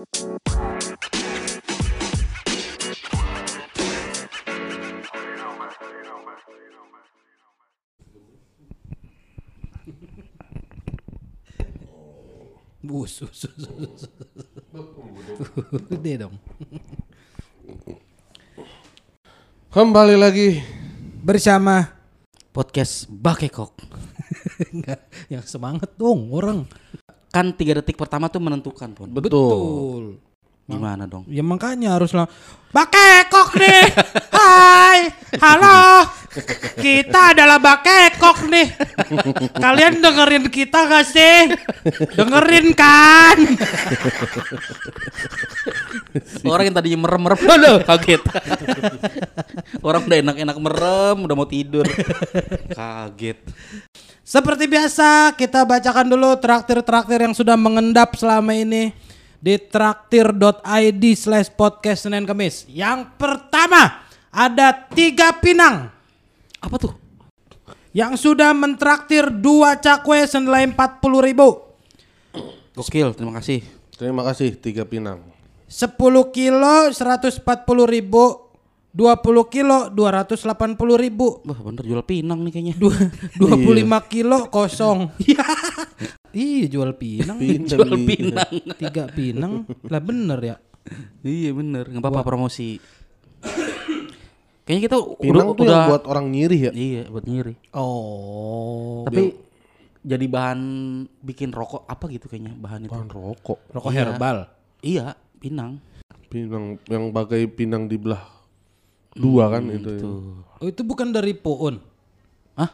Bus, bus, bus, bus. Gede dong. Kembali lagi Bersama podcast Bakekok. Enggak, yang semangat dong orang. Kan tiga detik pertama tuh menentukan pun. betul. Gimana dong? Ya makanya harus lah. Bakekok nih. Hai, halo. Kita adalah Bakekok nih. Kalian dengerin kita gak sih? Dengerin kan? Orang yang tadinya merem-merem aduh kaget. Orang udah enak-enak merem, udah mau tidur. Kaget. Seperti biasa, kita bacakan dulu traktir-traktir yang sudah mengendap selama ini di traktir.id slash podcast Senin Kemis. Yang pertama, ada tiga pinang Apa tuh? yang sudah mentraktir dua cakwe senilai 40 ribu. Gokil, terima kasih. Terima kasih tiga pinang. 10 kilo 140 ribu. 20 kilo 280 ribu. Wah bener jual pinang nih kayaknya. Dua- 25 kilo kosong. Ya. Iya jual pinang. Jual iya. pinang. Tiga pinang. Lah bener ya. iya bener, nggak apa-apa promosi. Kayaknya kita Pinang udah, tuh udah yang buat orang nyiri ya. iya buat nyiri. Oh. Tapi jadi bahan bikin rokok apa gitu kayaknya bahan itu. Bahan rokok. Rokok Iya. herbal. Iya, pinang. Pinang yang bagai pinang dibelah dua kan itu. ya. Tuh. Oh itu bukan dari Puun. Hah?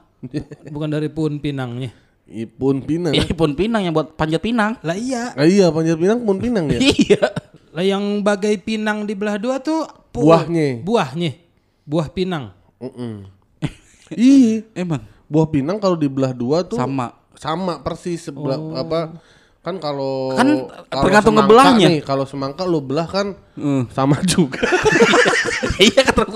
Bukan dari Puun pinangnya. Ipun pinang. Ya pun pinang yang buat panjat pinang. Lah iya. Ah, iya panjat pinang pun pinang ya. Iya. Lah yang bagai pinang di belah dua tuh Puun. Buahnya. Buahnya. Buah pinang. Mm-mm. Iya. Emang Buah pinang kalau dibelah dua tuh sama. sama persis sebelah apa kan kalau Kan tergantung ngebelahnya. nih, kalau semangka lu belah kan Hmm. sama juga iya kan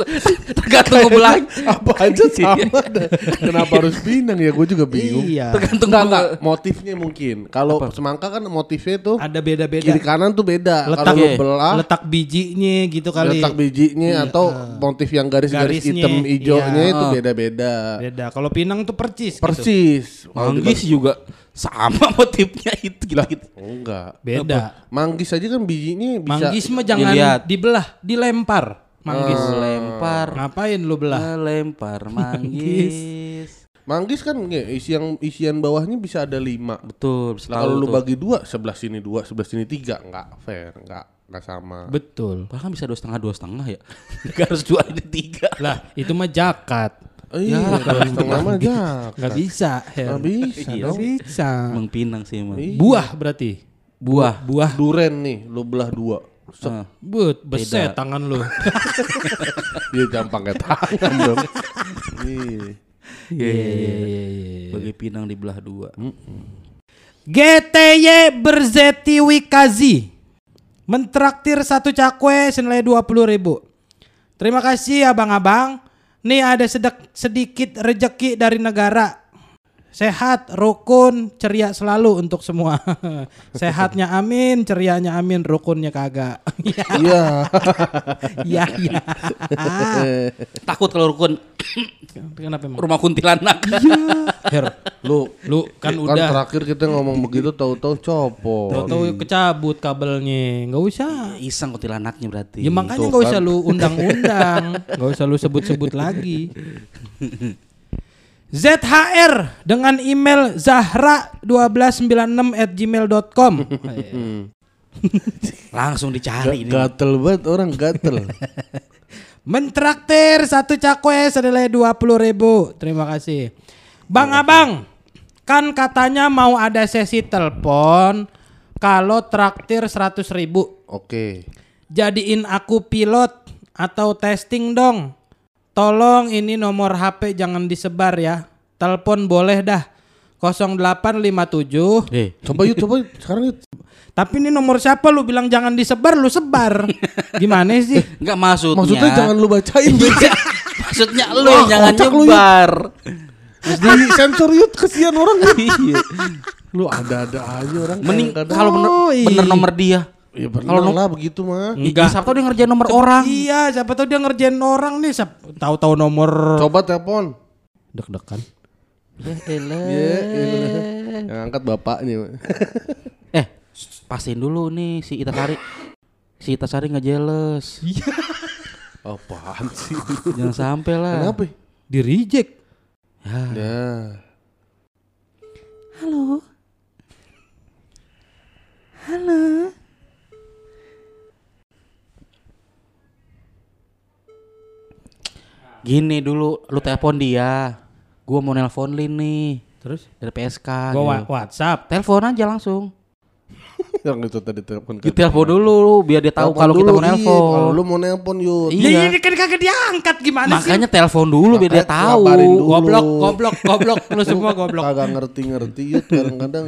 tergantung ngebelah. apa aja sama dah. kenapa harus pinang ya gue juga bingung Iya. Tergantung enggak motifnya mungkin kalau semangka kan motifnya tuh Ada beda-beda. kiri kanan tuh beda Letak- kalau lu Iya. belah Letak bijinya gitu kali. letak bijinya atau motif yang garis-garis hitam hijaunya iya. itu Ah. beda-beda Beda. Kalau pinang tuh percis. gitu. persis Kalau di- Manggis juga sama motifnya itu gitu, gitu. enggak Beda. manggis aja kan bijinya bisa Manggis mah jangan dilihat. dibelah, dilempar. Manggis. Oh. Lempar, Ngapain lu belah? lempar manggis. manggis kan ya, isian isian bawahnya bisa ada lima Betul, Nah, kalau lu bagi dua, sebelah sini dua, sebelah sini tiga, nggak fair, nggak nggak sama. Betul. Bahkan bisa dua setengah dua setengah ya. Gak harus dua ini tiga. Lah, itu mah jakat. Oh, iya, kalau setengah mah aja. Nggak bisa. Her. Nggak bisa Iya. dong. bisa. Emang pinang sih emang. Iya. Buah berarti. Buah. Buah. Duren nih, lu belah dua. Set, Ah. But, beset Beda. tangan lu. Dia jangan pakai tangan dong. Iya. Iya, iya, iya. Bagi pinang dibelah dua. GTY Berzeti Wikazi mentraktir satu cakwe senilai 20 ribu. Terima kasih abang-abang. Nih ada sedek- sedikit rejeki dari negara. Sehat, rukun, ceria selalu untuk semua. Sehatnya amin, cerianya amin, rukunnya kagak. Iya. Iya, iya. Takut kalau rukun Kenapa emang? rumah kuntilanak. Her, Lu lu kan kan udah terakhir kita ngomong begitu tahu-tahu copot. tahu kecabut kabelnya. Nggak usah. Iseng kuntilanaknya berarti. Ya makanya Tuh nggak kan. usah lu undang-undang, nggak usah lu sebut-sebut lagi. ZHR dengan email zahra1296 at gmail.com Langsung dicari ini. Gatel banget orang gatel. Mentraktir satu cakwe senilai 20 ribu Terima kasih Bang Abang Kan katanya mau ada sesi telepon Kalau traktir 100 ribu Oke. Jadiin aku pilot atau testing dong. Tolong ini nomor HP jangan disebar ya. Telepon boleh dah. 0857. Eh, Coba yuk, coba yuk. sekarang yuk. Tapi ini nomor siapa lu bilang jangan disebar, lu sebar. Gimana sih? enggak maksudnya. Maksudnya jangan lu bacain. Iya. maksudnya lu Wah, jangan nyebar. Terus di sensor yuk kesian orang. Iya. Lu ada-ada aja orang. Mending kalau bener, bener nomor dia Ya pernah Kalau no- lah begitu mah. Enggak. Siapa tahu dia ngerjain nomor orang. Iya, siapa tahu dia ngerjain orang nih, siap- tahu-tahu nomor Coba telepon. deg-degan. Ya elah. Ya, elah. Yang angkat bapaknya. Eh, pastiin dulu nih si Ita Sari. Si Ita Sari nggak jealous. Apaan sih? Jangan sampai lah. Kenapa? Di reject. Ya. Ya. Halo. Halo. Gini dulu, lu telepon dia. Gua mau nelpon Lin nih Terus dari PSK. gua wa- gitu. WhatsApp. Telepon aja langsung. Yang itu tadi telepon Ditelepon dulu biar dia tahu Telepon kalau kita mau iya. Kalau nelpon. lu mau nelpon yuk. Iya. Ya, ini kan kagak diangkat gimana sih? Makanya telepon dulu biar dia Makanya tahu. Goblok, goblok, goblok. Lu semua goblok. Kagak ngerti-ngerti yuk kadang-kadang.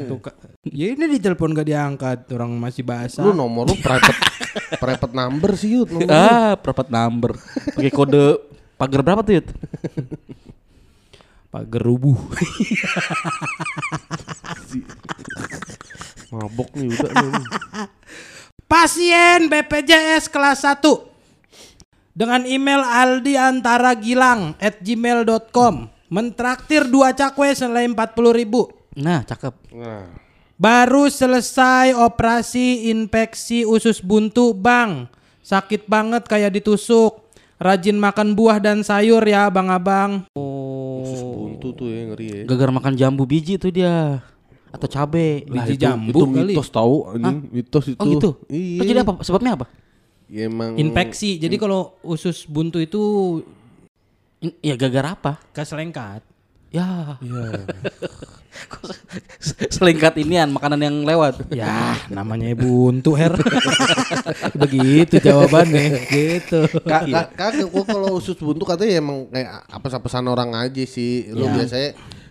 Ya ini ditelepon gak diangkat, orang masih bahasa. Lu nomor lu private private number sih nomor lu. Ah, perempat number. Pakai kode pagar berapa tuh, Yud? Pak Gerubuh. Mabok nih udah nih. Pasien BPJS kelas 1 dengan email aldiantaragilang at gmail.com mentraktir dua cakwe senilai 40 ribu. Nah, cakep. Nah, Baru selesai operasi infeksi usus buntu bang. Sakit banget kayak ditusuk. Rajin makan buah dan sayur ya bang-abang. usus Oh. buntu tuh ya ngeri ya. Gagar makan jambu biji tuh dia. Atau cabe. Lah, Biji itu, jambu itu kali. mitos tahu anjing, mitos itu. Oh gitu. Iya. Terus jadi apa? Sebabnya apa? Ya, emang Infeksi. Jadi kalau usus buntu itu In- ya gagar apa? keselengkat. Ya. Iya. Selingkat inian makanan yang lewat. Ya, namanya buntu her. Begitu jawabannya, gitu. Kak, kak, kalau usus buntu katanya emang kayak apa pesan orang aja sih. Lu Ya. biasanya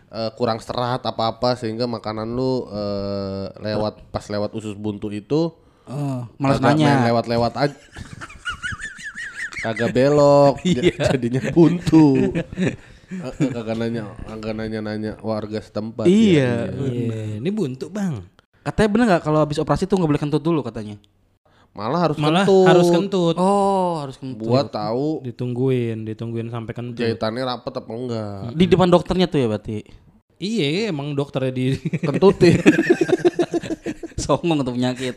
eh, kurang serat apa-apa sehingga makanan lu eh, lewat pas lewat usus buntu itu Oh, malas nanya. lewat-lewat aja. kagak belok, j- jadinya buntu. Eh, eh, kagak nanya, kagak nanya-nanya warga setempat. Iya. ya. Iya, ini buntu bang. Katanya bener nggak kalau habis operasi tuh nggak boleh kentut dulu katanya? Malah harus Malah kentut. harus kentut. Oh, harus kentut. Buat tahu Ditungguin, ditungguin sampai kentut. jahitannya rapet apa enggak. Di depan dokternya tuh ya berarti. Iya, emang dokternya di Kentutin. Songong untuk penyakit.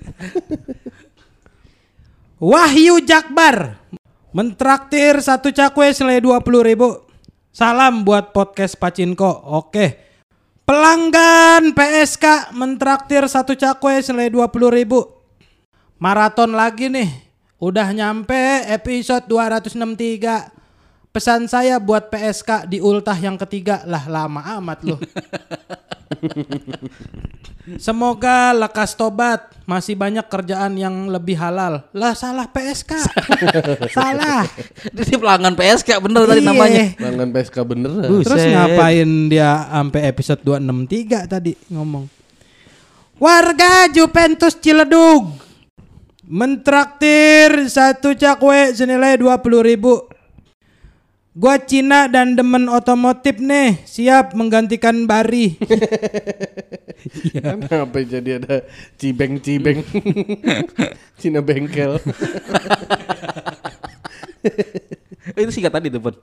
Wahyu Jakbar mentraktir satu cakwe senilai 20 ribu. Salam buat podcast Pacinko. Oke. Pelanggan PSK mentraktir satu cakwe senilai 20 ribu. Maraton lagi nih. Udah nyampe episode 263. Pesan saya buat PSK di ultah yang ketiga. Lah lama amat loh. Semoga lekas tobat. Masih banyak kerjaan yang lebih halal. Lah salah PSK. salah. Dia pelanggan PSK bener tadi Iya. namanya. Pelanggan PSK beneran. Buset. Terus ngapain dia sampai episode 263 tadi ngomong. Warga Juventus Ciledug mentraktir satu cakwe senilai 20 ribu. Gua Cina dan demen otomotif nih, siap menggantikan Bari. Kenapa jadi ada cibeng-cibeng Cina bengkel Oh, itu singkat tadi tuh, Pon.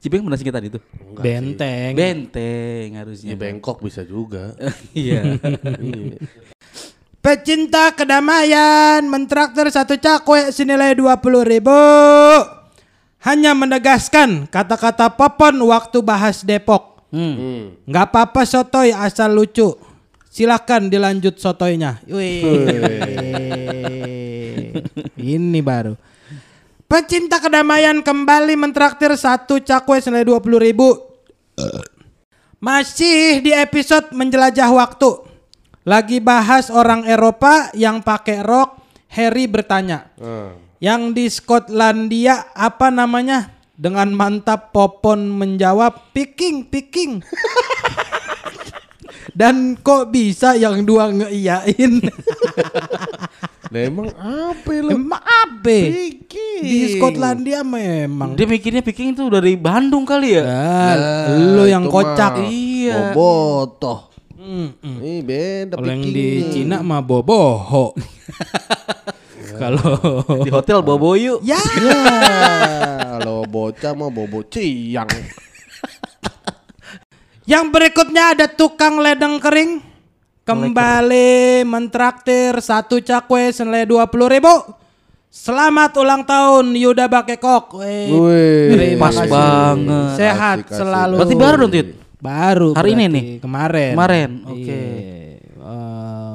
Cibeng bener singkat tadi tuh. Benteng. Benteng Di harusnya. Bangkok bisa juga Iya. Iya. Pecinta kedamaian mentraktir satu cakwe senilai 20 ribu. Hanya menegaskan kata-kata Popon waktu bahas Depok. Hmm. Hmm. Nggak apa-apa sotoy asal lucu. Silahkan dilanjut sotoynya. Wih. Ini baru. Pecinta kedamaian kembali mentraktir satu cakwe senilai 20 ribu. Masih di episode menjelajah waktu. Lagi bahas orang Eropa yang pakai rok. Harry bertanya. Ah. Yang di Skotlandia apa namanya? Dengan mantap Popon menjawab Piking, Piking. Dan kok bisa yang dua ngeiyain? Lah emang apa lo? Emang apa? Piking. Di Skotlandia memang. Dia mikirnya Piking itu dari Bandung kali ya. Ah, lu yang kocak. mah Iya. Bobotoh. Mm, mm. Ini beda Kalau yang di. Cina mah boboho. Kalau Di hotel bobo yuk. ya Ya, kalau bocah mau bobo ciang. Yang berikutnya ada tukang ledeng kering kembali mentraktir satu cakwe senilai dua puluh ribu. Selamat ulang tahun Yuda Bakekok. Weh, Wih, pas kasih. banget. Sehat Kasih, kasih. selalu. Berarti baru dong, Tit? Baru. Hari ini nih? Kemarin. Kemarin, oke. Iya. Eh,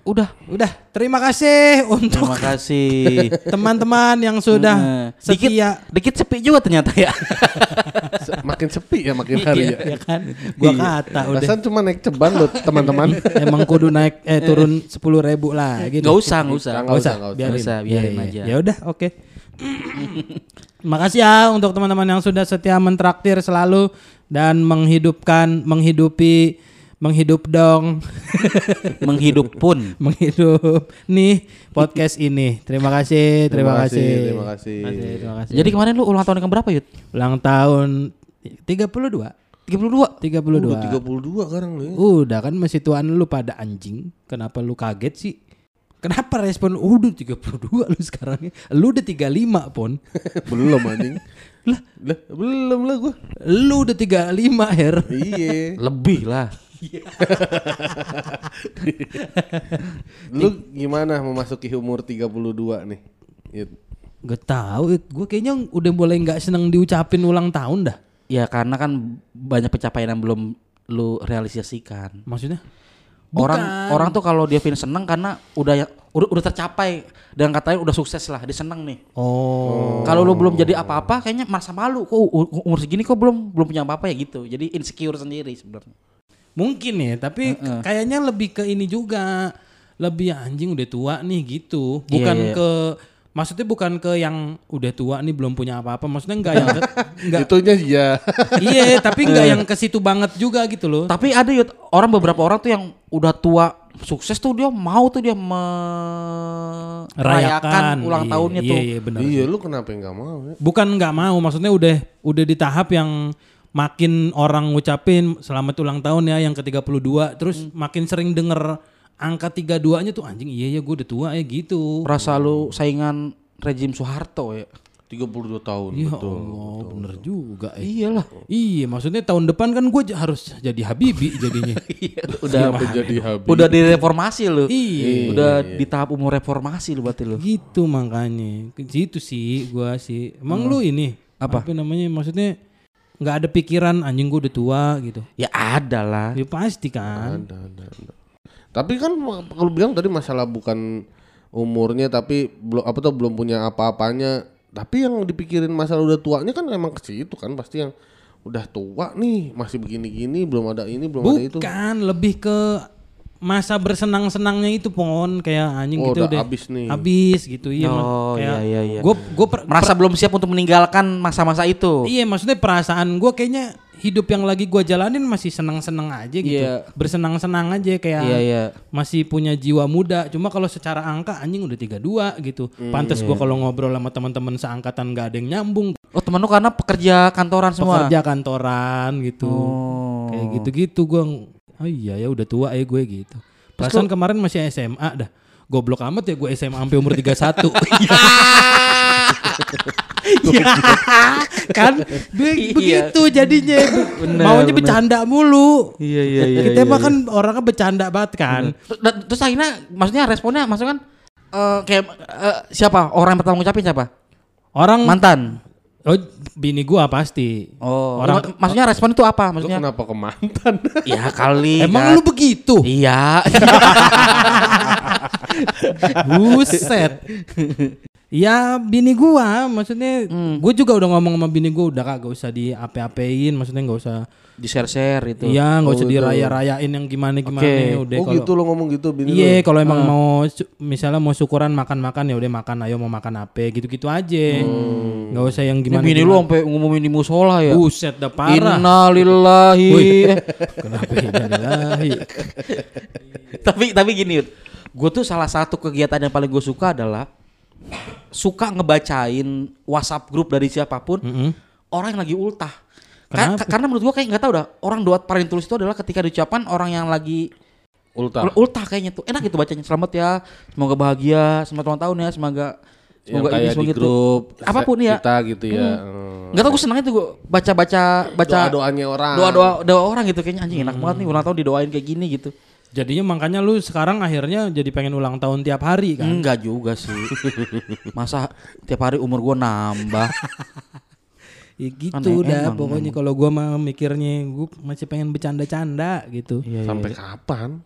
Udah. udah. Terima kasih untuk Terima kasih. teman-teman yang sudah dikit, setia. dikit sepi juga ternyata ya. Makin sepi ya makin hari ya. ya kan? Gua kata udah. Perasaan cuma naik ceban loh teman-teman. Emang kudu naik eh turun sepuluh ribu lah gitu. Gak usah, gak usah. Nggak usah, nggak usah. biarin, usah, biarin Iya, iya. aja. Ya udah, oke. Makasih ya untuk teman-teman yang sudah setia mentraktir selalu dan menghidupkan, menghidupi, menghidup dong, Menghidup pun. menghidup nih podcast ini. Terima kasih, terima, kasih. Terima kasih. Terima kasih. Jadi kemarin lu ulang tahun yang berapa Yud? ulang tahun 32. 32. 32. Udah 32 sekarang nih. Udah kan masih tuan lu pada anjing. Kenapa lu kaget sih? Kenapa respon lu udah 32 lu sekarang ya? Lu udah 35 pon. belum anjing. lah, lah, belum lah gua. Lu udah 35 Her. Iya. Lebih lah. Lu gimana memasuki umur 32 nih? Yud? Gak tahu, gue kayaknya udah mulai nggak seneng diucapin ulang tahun dah. Ya karena kan banyak pencapaian yang belum lu realisasikan. Maksudnya? Orang Bukan. orang tuh kalau dia feeling seneng karena udah ya udah, udah tercapai dan katanya udah sukses lah, dia seneng nih. Oh, Kalau lu belum jadi apa-apa kayaknya merasa malu. Kok umur segini kok belum belum punya apa-apa ya gitu. Jadi insecure sendiri sebenarnya. Mungkin ya. Tapi k- kayaknya lebih ke ini juga. Lebih anjing udah tua nih gitu. Bukan Iya, iya. ke maksudnya bukan ke yang udah tua nih belum punya apa-apa. Maksudnya enggak yang enggak Itunya ya. iya, tapi enggak yang ke situ banget juga gitu loh. Tapi ada Yud, orang beberapa orang tuh yang udah tua sukses tuh dia mau tuh dia merayakan ulang Iya, tahunnya iya, tuh. Iya, benar. iya, lu kenapa nggak mau ya? Bukan nggak mau, maksudnya udah udah di tahap yang makin orang ngucapin selamat ulang tahun ya yang ke-32 terus makin sering denger angka 32-nya tuh anjing iya ya gue udah tua ya gitu. Merasa lu saingan rejim Soeharto ya. 32 tahun Ya betul. Allah, bener juga. eh. Iyalah. Iya, maksudnya tahun depan kan gue harus jadi Habibi jadinya. udah Kenapa jadi habis? udah direformasi lu. iya, Udah di tahap umur reformasi lu berarti lu. gitu makanya. Gitu sih gua sih. Emang lu ini Apa? namanya? Maksudnya nggak ada pikiran anjing gue udah tua gitu. Ya ada lah. Ya pasti kan. Ada, ada, ada. Tapi kan kalau bilang tadi masalah bukan umurnya tapi belum apa tuh belum punya apa-apanya. Tapi yang dipikirin masalah udah tuanya kan emang ke situ kan pasti yang udah tua nih masih begini-gini belum ada ini belum ada itu. Bukan, lebih ke masa bersenang-senangnya itu pon kayak anjing Oh, gitu udah deh. abis nih. Habis gitu iya. Oh, kayak iya, iya, iya. Gue gue per- Merasa belum siap untuk meninggalkan masa-masa itu. Iya maksudnya perasaan gue kayaknya hidup yang lagi gue jalanin masih senang-senang aja gitu, Iya. bersenang-senang aja kayak Iya, iya. masih punya jiwa muda. Cuma kalau secara angka anjing udah 32 gitu. Hmm, Pantes iya. gue kalau ngobrol sama teman-teman seangkatan gak ada yang nyambung. Oh temen lu karena pekerja kantoran semua. Pekerja kantoran gitu, Oh. kayak gitu-gitu gue. Oh iya ya udah tua ya gue gitu. Perasaan kemarin masih SMA dah. Goblok amat ya gue SMA sampai umur 31. Ya, kan Be- Iya. begitu jadinya Bener, maunya bener. bercanda mulu Iya iya iya. kita mah kan orangnya bercanda banget kan Terus- dan- Terus akhirnya maksudnya responnya maksudnya kan eh, kayak eh, siapa orang yang pertama ngucapin siapa? orang Mantan. Oh bini gua pasti Oh. Orang- Mak- maksudnya respon itu apa? Lu Maksudnya? kenapa ke mantan? Ya kali. emang kan. lu begitu Iya. buset Ya bini gua maksudnya Hmm. gua juga udah ngomong sama bini gua udah kagak usah diape-apein maksudnya nggak usah Di share-share itu. iya nggak usah Oh, betul. diraya-rayain yang gimana gimana Oke. udah oh kalau gitu lo ngomong gitu bini Iya, kalau emang Ah. mau misalnya mau syukuran makan-makan ya udah makan ayo mau makan apa gitu-gitu aja. Nggak usah yang Ini gimana. bini lu sampai ngumumin di musola ya. Buset dah parah. Innalillahi. Kenapa innalillahi? tapi tapi gini, gue tuh salah satu kegiatan yang paling gue suka adalah suka ngebacain WhatsApp grup dari siapa pun Mm-mm. orang yang lagi ultah. Ka- ka- karena menurut gue kayak nggak tahu dah orang doa paling tulus itu adalah ketika diucapkan orang yang lagi Ulta. Ul- Ulta kayaknya tuh. Enak gitu bacanya. Selamat ya. Semoga bahagia. Selamat ulang tahun ya. Semoga yang semoga ini kayak di semoga itu. grup Apa pun ya. kita gitu ya. Hmm. Enggak tahu gue senangnya tuh gue baca-baca baca Doa-doanya orang. doa-doa doa orang gitu kayaknya anjing enak banget nih ulang tahun didoain kayak gini gitu. Jadinya makanya lu sekarang akhirnya jadi pengen ulang tahun tiap hari kan? Enggak juga sih. Masa tiap hari umur gue nambah. Ya gitu Aneh, dah emang, pokoknya kalau gua mah mikirnya gua masih pengen bercanda-canda gitu. Iya, Sampai kapan?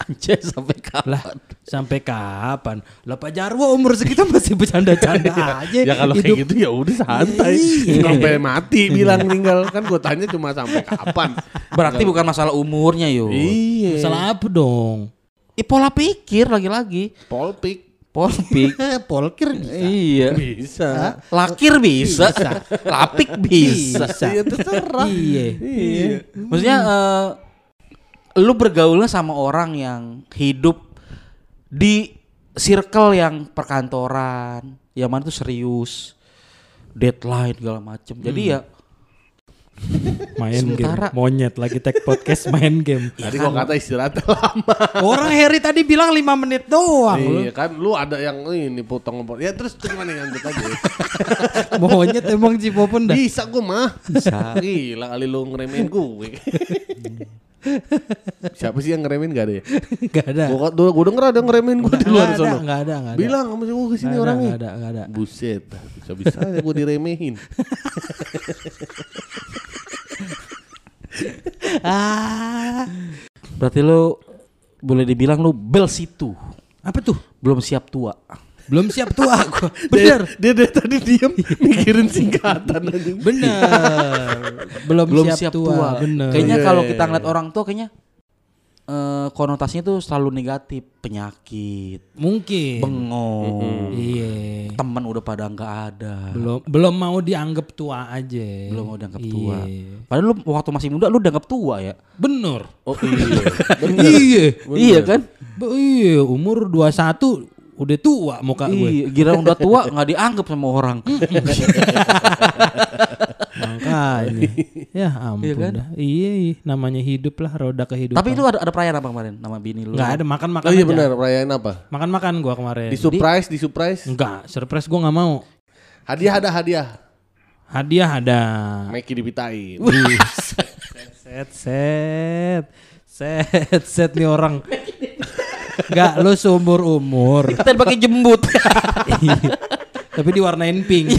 Anjay sampai kapan? Lah sampai kapan? Lah Pak Jarwo umur segitu masih bercanda-canda aja. Ya kalau kayak gitu ya udah santai. Iya. Sampai mati bilang tinggal kan gue tanya cuma sampai kapan. Berarti bukan masalah umurnya yo. Iya. Salah apa dong? Ih, pola pikir lagi-lagi. Polpik Pola pikir. Polkir bisa. iya. bisa. Lakir bisa. Lapik bisa. Iya terserah. Iya. Iya. Maksudnya eh, lu bergaulnya sama orang yang hidup di circle yang perkantoran, yang mana tuh serius, deadline segala macem. Jadi ya Main Sementara- game. Monyet lagi tag podcast main game. Tadi gua kata istirahat lama. Orang Harry tadi bilang 5 menit doang. lu. Iya kan lu ada yang ini potong potong. Ya terus cuma yang lanjut aja. Monyet emang Cipopon dah. Bisa gua mah. Bisa. Gila kali lu ngeremehin gue. Siapa sih yang ngeremehin gak ada ya? Gak ada. Gua, gua, gua denger ada yang ngeremehin gue di luar sana. nggak ada, nggak ada. Bilang sama si gue ke sini Nggak ada, orangnya. nggak ada, nggak ada. Buset, bisa-bisa ya gue diremehin. Ah. berarti lu boleh dibilang lu bel situ. Apa tuh? Belum siap tua. Belum siap tua gua. Bener. Dia, dia dari tadi diem mikirin singkatan aja. Bener. Belum, Belum siap, tua. Bener. Kayaknya Iya, kalau iya, kita iya. ngeliat orang tua kayaknya eh, konotasinya tuh selalu negatif, penyakit, mungkin. bengong, Iya. teman udah pada nggak ada. Belum belum mau dianggap tua aja. belum mau dianggap Iya. tua. Padahal lu waktu masih muda lu dianggap tua ya. Bener. Oh iya. Iya. Iya kan? Be- Iya, umur 21 udah tua muka gue. Iya, gira udah tua nggak dianggap sama orang. Makanya. ya ampun Iya kan? dah. Iya, iya, namanya hidup lah roda kehidupan. Tapi lu ada, ada perayaan apa kemarin nama bini lu? nggak ada makan-makan Oh iya aja. benar, perayaan apa? Makan-makan gua kemarin. Di surprise, di surprise. Enggak, surprise gua nggak mau. Hadiah ada hadiah. Hadiah ada. Meki dipitain. Set set. Set set nih orang. Enggak, lu seumur umur. Kita pakai jembut. Tapi diwarnain pink.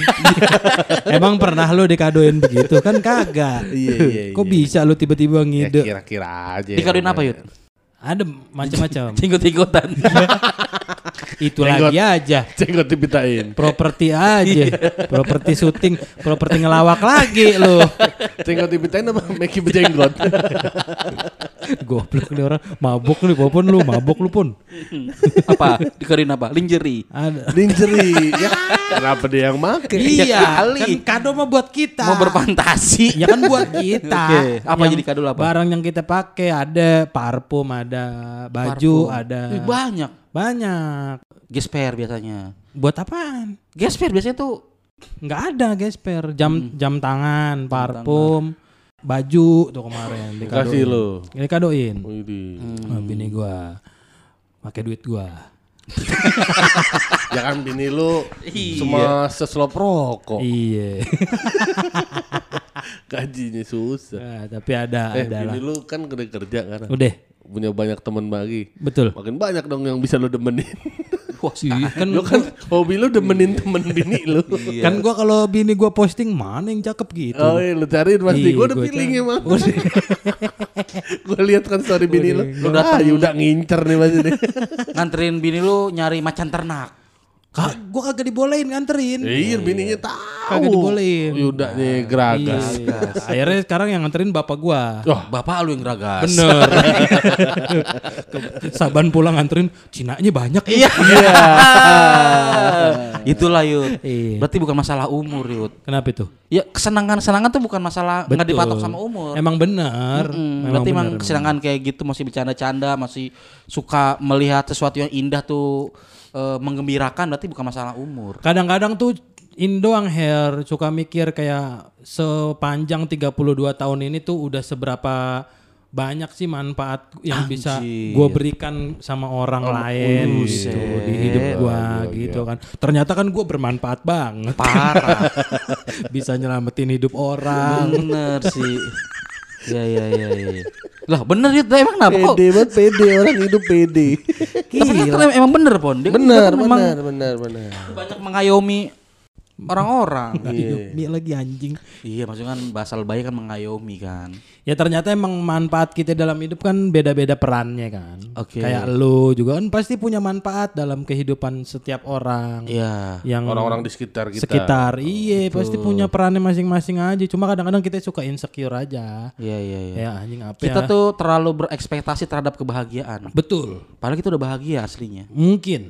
Emang pernah lu dikadoin begitu kan kagak. Iya, iya, Kok iya. bisa lu tiba-tiba ya ngide? kira-kira aja. Dikadoin apa Yud? Ada macam-macam. Tinggut-tinggutan. Itu lagi aja. Cenggot dipitain. Properti aja. Properti syuting, properti ngelawak lagi lu. Cenggot dipitain apa Meki berjenggot? Goblok nih orang. Mabuk nih popon lu, mabuk lu pun. apa? Dikadoin apa? Lingerie. Ada. Lingerie. ya kenapa dia yang make? Iya, kali. kan kado mah buat kita. Mau berfantasi. Ya kan buat kita. Oke, apa Yang jadi kado apa? Barang yang kita pakai ada parfum, ada baju, Parfum. ada Ih, banyak. banyak. Gesper biasanya. Buat apaan? Gesper biasanya tuh Nggak ada gesper, jam Hmm. jam tangan, parfum, baju tuh kemarin dikadoin. Kasih lo. Dikadoin. Widih. Nah, bini gua pakai duit gua. Jangan bini lu Iya. cuma seslop rokok. Iya. Gajinya susah. Nah, tapi ada Eh, ada lah. bini lu kan kerja kerja kan. Udah, Punya banyak teman bagi. betul. Makin banyak dong yang bisa lu demenin. wah Iya, kan lu kan hobi lu demenin temen bini lu. kan gua kalau bini gua posting mana yang cakep gitu. Oh iya lu cariin pasti. Iya, Gue udah gua feeling cari. emang. Gue lihat kan story bini lu. Lu ah, udah ngincer nih pasti nih. nganterin bini lu nyari macan ternak. Kak, gua kagak dibolehin nganterin. Iya bininya tahu. Kagak dibolehin. Yuda nih geragas. Iya. Akhirnya sekarang yang nganterin bapak gua. Wah, Bapak lu yang geragas. Bener. Saban pulang nganterin, Cinanya banyak ya. Iya. Itulah Yud. Iya. Berarti bukan masalah umur Yud. Kenapa itu? Ya kesenangan-kesenangan tuh bukan masalah nggak dipatok sama umur. Emang benar. Mm, Memang berarti emang kesenangan kayak gitu masih bercanda-canda, masih suka melihat sesuatu yang indah tuh eh, menggembirakan berarti bukan masalah umur. Kadang-kadang tuh Indo ang hair suka mikir kayak sepanjang 32 tahun ini tuh udah seberapa banyak sih manfaat yang bisa Anjir. gue berikan sama orang lain buset. gitu di hidup gue gitu kan. Ternyata kan gue bermanfaat banget. Parah. bisa nyelamatin hidup orang. bener sih. Ya ya ya ya. Lah bener itu emang kenapa kok? Pede banget pede orang hidup pede. Tapi kan emang bener pon. Dia, dia benar, kan memang benar, benar, benar. banyak mengayomi orang-orang. Ini lagi anjing. iya maksudnya kan bahasa lebay kan mengayomi kan. Ya ternyata emang manfaat kita dalam hidup kan beda-beda perannya kan. Oke. Kayak lu juga kan pasti punya manfaat dalam kehidupan setiap orang. Iya. Yang Orang-orang di sekitar kita. sekitar. Iya, pasti punya perannya masing-masing aja. Cuma kadang-kadang kita suka insecure aja. Iya iya iya. Ya anjing apa Kita ya? tuh terlalu berekspektasi terhadap kebahagiaan. betul. Padahal kita udah bahagia aslinya. Mungkin.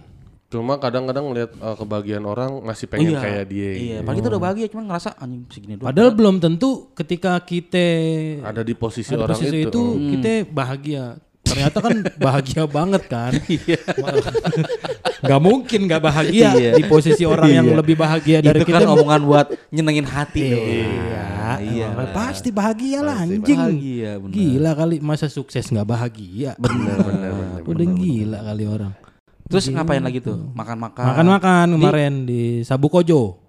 Cuma kadang-kadang ngeliat eh, kebahagiaan orang masih pengen kayak dia. Iya, padahal kita udah bahagia cuma ngerasa anjing segini doang. Padahal belum tentu ketika kita Ada di posisi ada orang posisi itu. itu, kita bahagia. Ternyata kan bahagia banget kan. Gak mungkin gak bahagia Iya. di posisi orang yang lebih bahagia dari itu kita. kan omongan buat nyenengin hati. Iya, iya. emang pasti bahagia lah anjing. Bahagia bener. Gila kali masa sukses nggak bahagia. Bener, bener, bener. Udah gila kali orang. Terus ngapain lagi tuh? Makan-makan. Makan-makan kemarin di Sabu Kojo.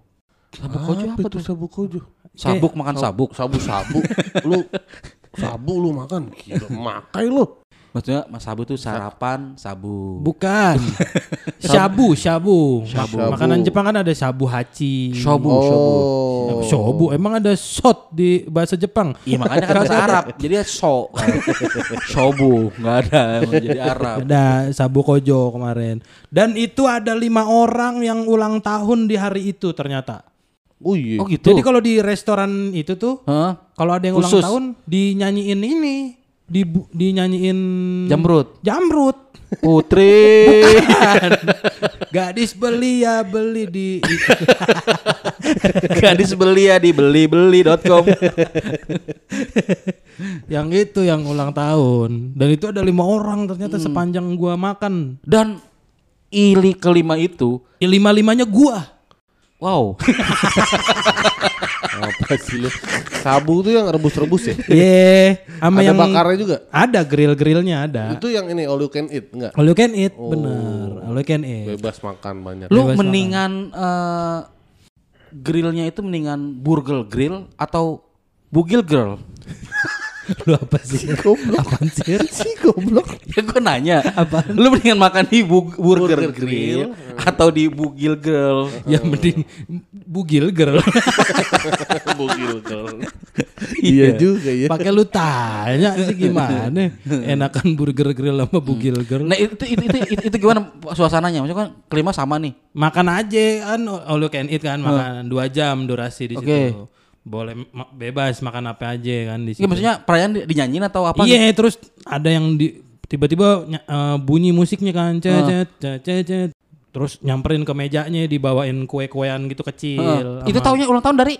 Sabuk kojo apa tuh? Sabu kojo? Sabuk makan sabuk. Sabu-sabu. lu sabu lu makan. Gila, makai lu. Maksudnya mas sabu tuh sarapan sabu. Bukan. shabu, shabu. Shabu. Makanan Jepang kan ada shabu hachi. Shobu, shobu. Oh. Shobu. Emang ada shot di bahasa Jepang. Iya makanya kan bahasa Arab. Jadi ya so. Shobu nggak ada emang jadi Arab. Ada Sabu Kojo kemarin. Dan itu ada lima orang yang ulang tahun di hari itu ternyata. Oh iya. Oh gitu. Jadi kalau di restoran itu tuh, Hah? kalau ada yang Khusus. ulang tahun, dinyanyiin ini, dibu- dinyanyiin Jamrut. Jamrut. Putri. Gadis beli ya beli di Gadis beli ya di beli-beli.com. yang itu yang ulang tahun. Dan itu ada lima orang ternyata sepanjang gua makan. Dan ili kelima itu, Ya, lima-limanya gua. Wow. Apa sih lu? Sabu tuh yang rebus-rebus ya? Ye, sama Ada yang bakarnya juga. ada grill-grillnya ada. Itu yang ini all you can eat enggak? All you can eat, bener. All you can eat. Bebas makan banyak. Lu Bebas mendingan eh, grillnya itu mendingan burger grill atau bugil grill? Lu apa sih? Goblok. Apaan sih? sih goblok. ya gue nanya, apa? Lu mendingan makan di bu- burger, grill, atau di bugil grill? ya mending bugil girl. Bugil girl. Iya juga ya. Pakai lu tanya sih gimana? Enakan burger grill sama bugil girl. Nah itu itu itu, itu, itu gimana suasananya? Maksudnya kan kelima sama nih. Makan aja kan all you can eat kan makan dua jam durasi di situ. Boleh ma- bebas makan apa aja kan di situ. Iya maksudnya perayaan di- dinyanyiin atau apa? Iya, terus ada yang di tiba-tiba eh, bunyi musiknya kan, cet cet cet, cet. Terus nyamperin ke mejanya dibawain kue-kuean gitu kecil. Heeh. Itu taunya ulang tahun dari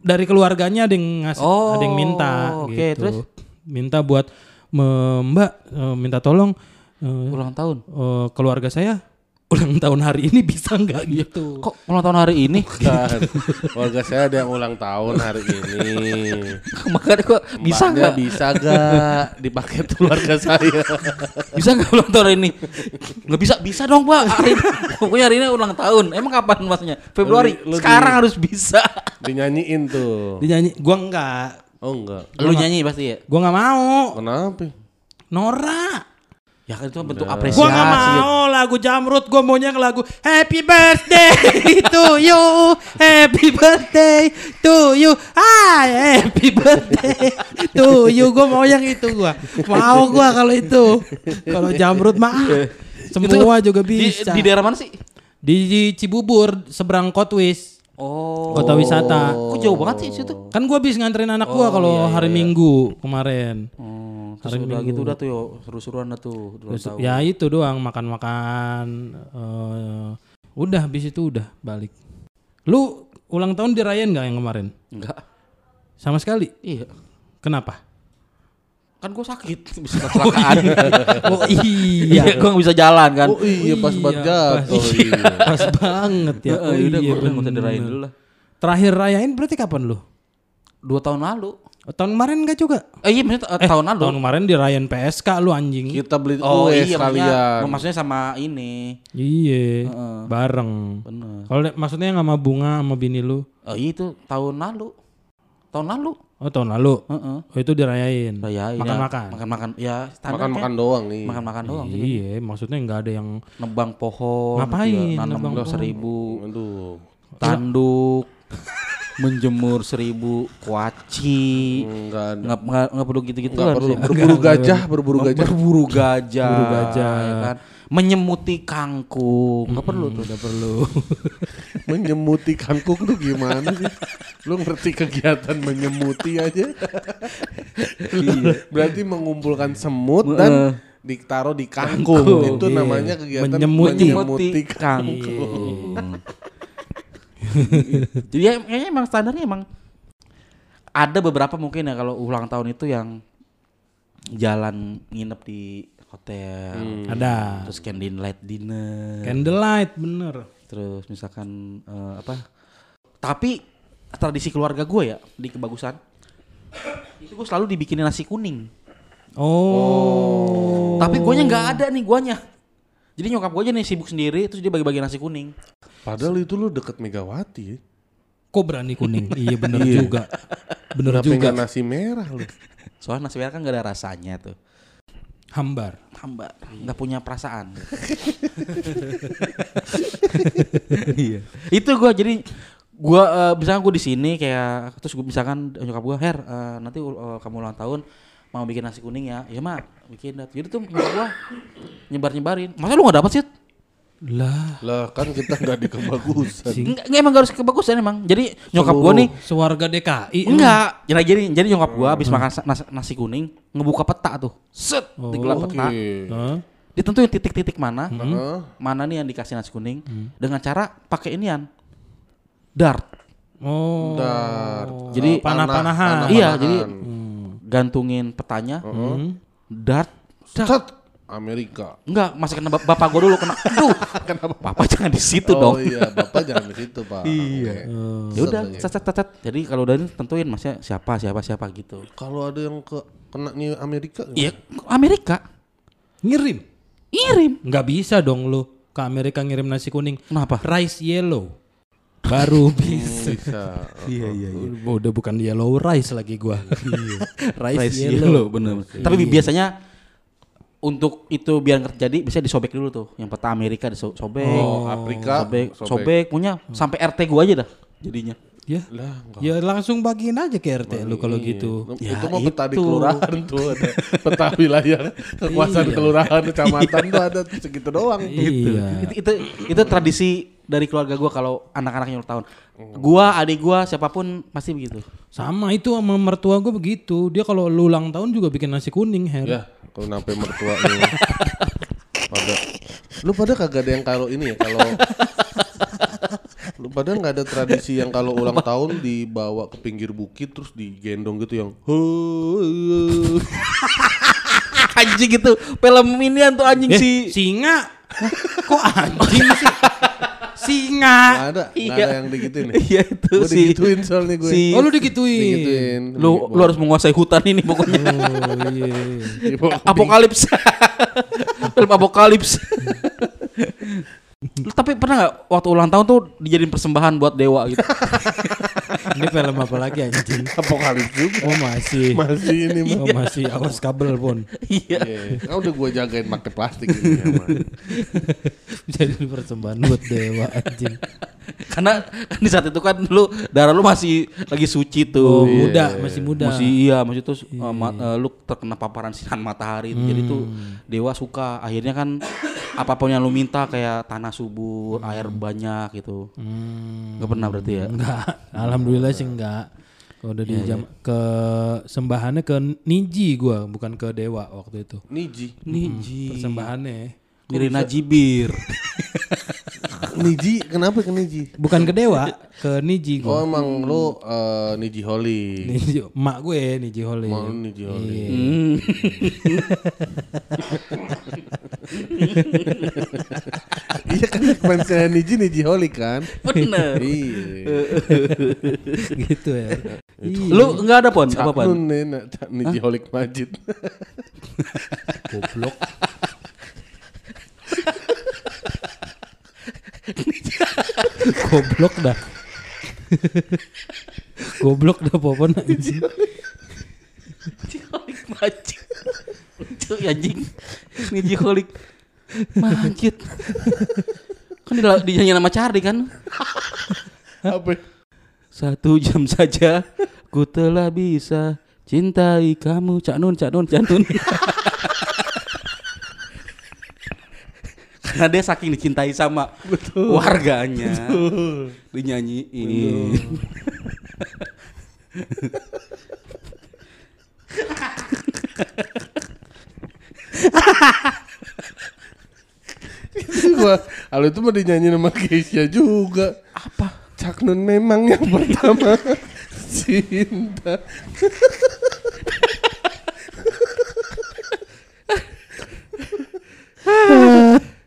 dari keluarganya ada yang ngasih, Oh, ada yang minta oke, gitu. terus? Minta buat "Me- Mbak eh, minta tolong eh, ulang tahun. eh, keluarga saya ulang tahun hari ini bisa nggak gitu. Kok ulang tahun hari ini? Kan. Warga saya ada yang ulang tahun hari ini. Makanya kok bisa nggak? Bisa gak dipakai keluarga saya? Bisa nggak ulang tahun hari ini? Nggak bisa, bisa dong pak. Hari ini, pokoknya hari ini ulang tahun. Emang kapan masnya? Februari. Lu di- Sekarang harus bisa. Dinyanyiin tuh. Dinyanyi, gua enggak. Oh enggak. Lu nyanyi pasti ya? Gua nggak mau. Kenapa? Nora. Ya kan itu bentuk Gua apresiasi. nggak mau lagu Jamrut, gua maunya lagu Happy Birthday to you, Happy Birthday to you, ah Happy Birthday to you, gua mau yang itu gua, mau gua kalau itu, kalau Jamrut mah ah, semua juga Di, bisa. di daerah mana sih? Di, di Cibubur seberang Kotwis, Oh. kota wisata. Kok jauh banget sih situ? Kan gua habis nganterin anak gua kalau hari Minggu kemarin. Oh, terus udah gitu udah tuh yo seru-seruan dah tuh Terus, ya itu doang makan-makan eh, udah habis itu udah balik lu ulang tahun dirayain nggak yang kemarin Enggak. sama sekali Iya. kenapa Kan gue sakit bisa kecelakaan. oh Iya, iya gue gak bisa jalan kan. Oh iya pas iya, jatuh. pas- Iya. pas banget ya oh Heeh, udah iya gue udah dirayain dulu lah. terakhir rayain berarti kapan lu Dua tahun lalu. Oh, tahun kemarin enggak juga? Eh iya maksudnya eh, tahun lalu. Tahun kemarin dirayain PSK lu anjing. Kita beli Oh kue iya maksudnya, sama ini. Iya, bareng. Bener. Kalau maksudnya sama bunga sama bini lu? Oh iya itu tahun lalu. Tahun lalu. Oh tahun lalu. Heeh. Oh itu dirayain. Rayain Makan-makan. ya. Makan-makan. Ya standar Makan-makan doang nih. Makan-makan doang. sih. Iya, maksudnya nggak ada yang Nebang pohon. Ngapain ya, nanam nebang pohon? seribu. Aduh. Tanduk. menjemur seribu kuaci. Enggak. Nggak, nggak, nggak perlu gitu-gitu Enggak perlu berburu gajah, berburu gajah. Berburu gajah. Berburu gajah. ya kan? Menyemuti kangkung. Nggak perlu tuh. udah perlu. Menyemuti kangkung tuh gimana sih? Lu ngerti kegiatan menyemuti aja? Berarti mengumpulkan semut dan ditaruh di kangkung. Itu Iya. namanya kegiatan Menyemuti. menyemuti kangkung. kangkung. Jadi ya, kayaknya emang standarnya emang ada beberapa mungkin ya kalau ulang tahun itu yang jalan nginep di hotel, ada. terus candlelight dinner, Candlelight bener. terus misalkan eh, apa? Tapi tradisi keluarga gue ya di kebagusan itu gue selalu dibikinin nasi kuning. Oh. Tapi guanya nggak ada nih guanya. Jadi nyokap gue aja nih sibuk sendiri terus dia bagi-bagi nasi kuning. Padahal itu lu deket Megawati. Kok berani kuning? iya bener juga. Bener Kenapa juga. nasi merah lu? Soalnya nasi merah kan gak ada rasanya tuh. Hambar. Hambar, nggak punya perasaan. iya. Itu gua jadi gua eh, misalkan gua di sini kayak terus gua misalkan nyokap gua Her eh, nanti eh, kamu ulang tahun mau bikin nasi kuning ya. Ya mak bikin dat. Jadi tuh nyokap gua nyebar nyebarin. Masa lu nggak dapat sih? Lah. Lah kan kita nggak di kebagusan. Enggak, enggak emang gak harus kebagusan emang. Jadi nyokap gua nih Sewarga DKI. Enggak, jadi jadi jadi nyokap gua habis makan sa- nasi, nasi kuning ngebuka peta tuh. Set, di gelap peta. Oke. Hah? Ditentuin titik-titik mana. Heeh. Mana nih yang dikasih nasi kuning dengan cara pakai inian. Dart. Oh. Dar. Jadi panah-panahan. Iya, jadi Hmm. gantungin petanya. Dart. Set Amerika. Enggak, masih kena bap- bapak gua dulu kena. Aduh. Kenapa? Bapak jangan di situ oh dong. iya, Bapak jangan di situ, Pak. Iya. Ya udah, cet, cet. Jadi kalau udah ini tentuin masnya siapa siapa siapa gitu. Kalau ada yang ke kena nih Amerika? Iya, Amerika Ngirim. ngirim. Nggak bisa dong lu ke Amerika ngirim nasi kuning. Kenapa? Rice yellow. Baru bisa. bisa. Iya iya iya. Udah bukan yellow rice lagi gua. rice, Rice yellow. yellow, bener. Tapi biasanya untuk itu biar nggak terjadi bisa disobek dulu tuh. Yang peta Amerika disobek. Oh, Afrika sobek, sobek. sobek, punya sampai RT gua aja dah jadinya. Ya. Lah, enggak. Ya langsung bagiin aja ke RT lu kalau gitu. Ya, itu mah peta di itu. kelurahan tuh ada peta wilayah kekuasaan kelurahan kecamatan tuh ada segitu doang. Iya. Itu, itu itu tradisi dari keluarga gua kalau anak-anaknya ulang tahun. Gua, adik gua, siapa pun pasti begitu. Sama itu sama mertua gua begitu. Dia kalau lu ulang tahun juga bikin nasi kuning, Her. Ya, kalau sampai mertua lu pada lu pada kagak ada yang kalau ini ya kalau lu pada nggak ada tradisi yang kalau ulang tahun dibawa ke pinggir bukit terus digendong gitu yang anjing itu film inian tuh anjing Eh, si singa. Kok anjing sih? Singa. Nggak ada, Iya. ada yang digituin ya. Iya itu Gue si digituin soalnya gue. si- Oh lu digituin. digituin. lu lu harus menguasai hutan ini pokoknya. Oh iya. Ke Apokalips. Film Apokalips. Lu Tapi pernah nggak waktu ulang tahun tuh dijadiin persembahan buat dewa gitu? Ini film apa lagi anjing? apokalips juga. Oh masih. Masih ini mah. Oh masih awas kabel pun. Iya. Iya, kan udah gue jagain pakai plastik ini ya. Jadi persembahan buat dewa anjing. Karena kan di saat itu kan lu darah lu masih lagi suci Oh, tuh. muda, masih muda. Masih iya, masih tuh uh, ma- uh, lu terkena paparan sinar matahari. Jadi tuh dewa suka. Akhirnya kan apa pun yang lu minta kayak tanah subur, air banyak gitu. Hmm. Gak pernah berarti ya? Enggak, alhamdulillah sih enggak. Kalau udah di jam ke sembahannya ke Niji gua, bukan ke dewa waktu itu. Niji. Niji. Persembahannya Nirina Jibir. Niji, kenapa ke Niji? bukan ke dewa, ke Niji Oh gua. emang lu eh, Niji Holly. Niji, emak gue Niji Holly. Mau lu Niji Holly. Hmm. iya kan fansnya Niji Niji Holik kan. Bener. iya. gitu ya. Iya. Lu enggak ada pon apa pon? Nun nih, Cak Niji Holik Majid. Goblok. Goblok dah. Goblok dah popon anjing. Jiholik majid. Lucu ya, anjing. Ini jiholik majid. Kan dinyanyi nama Cardi kan? Apa? Satu jam saja ku telah bisa cintai kamu Cak Nun, Cak Nun, Cak Nun. Karena dia saking dicintai sama warganya. Dinyanyiin. Gua, kalau itu mah dinyanyi sama Keisha juga. Apa? Cak Nun memang yang pertama cinta.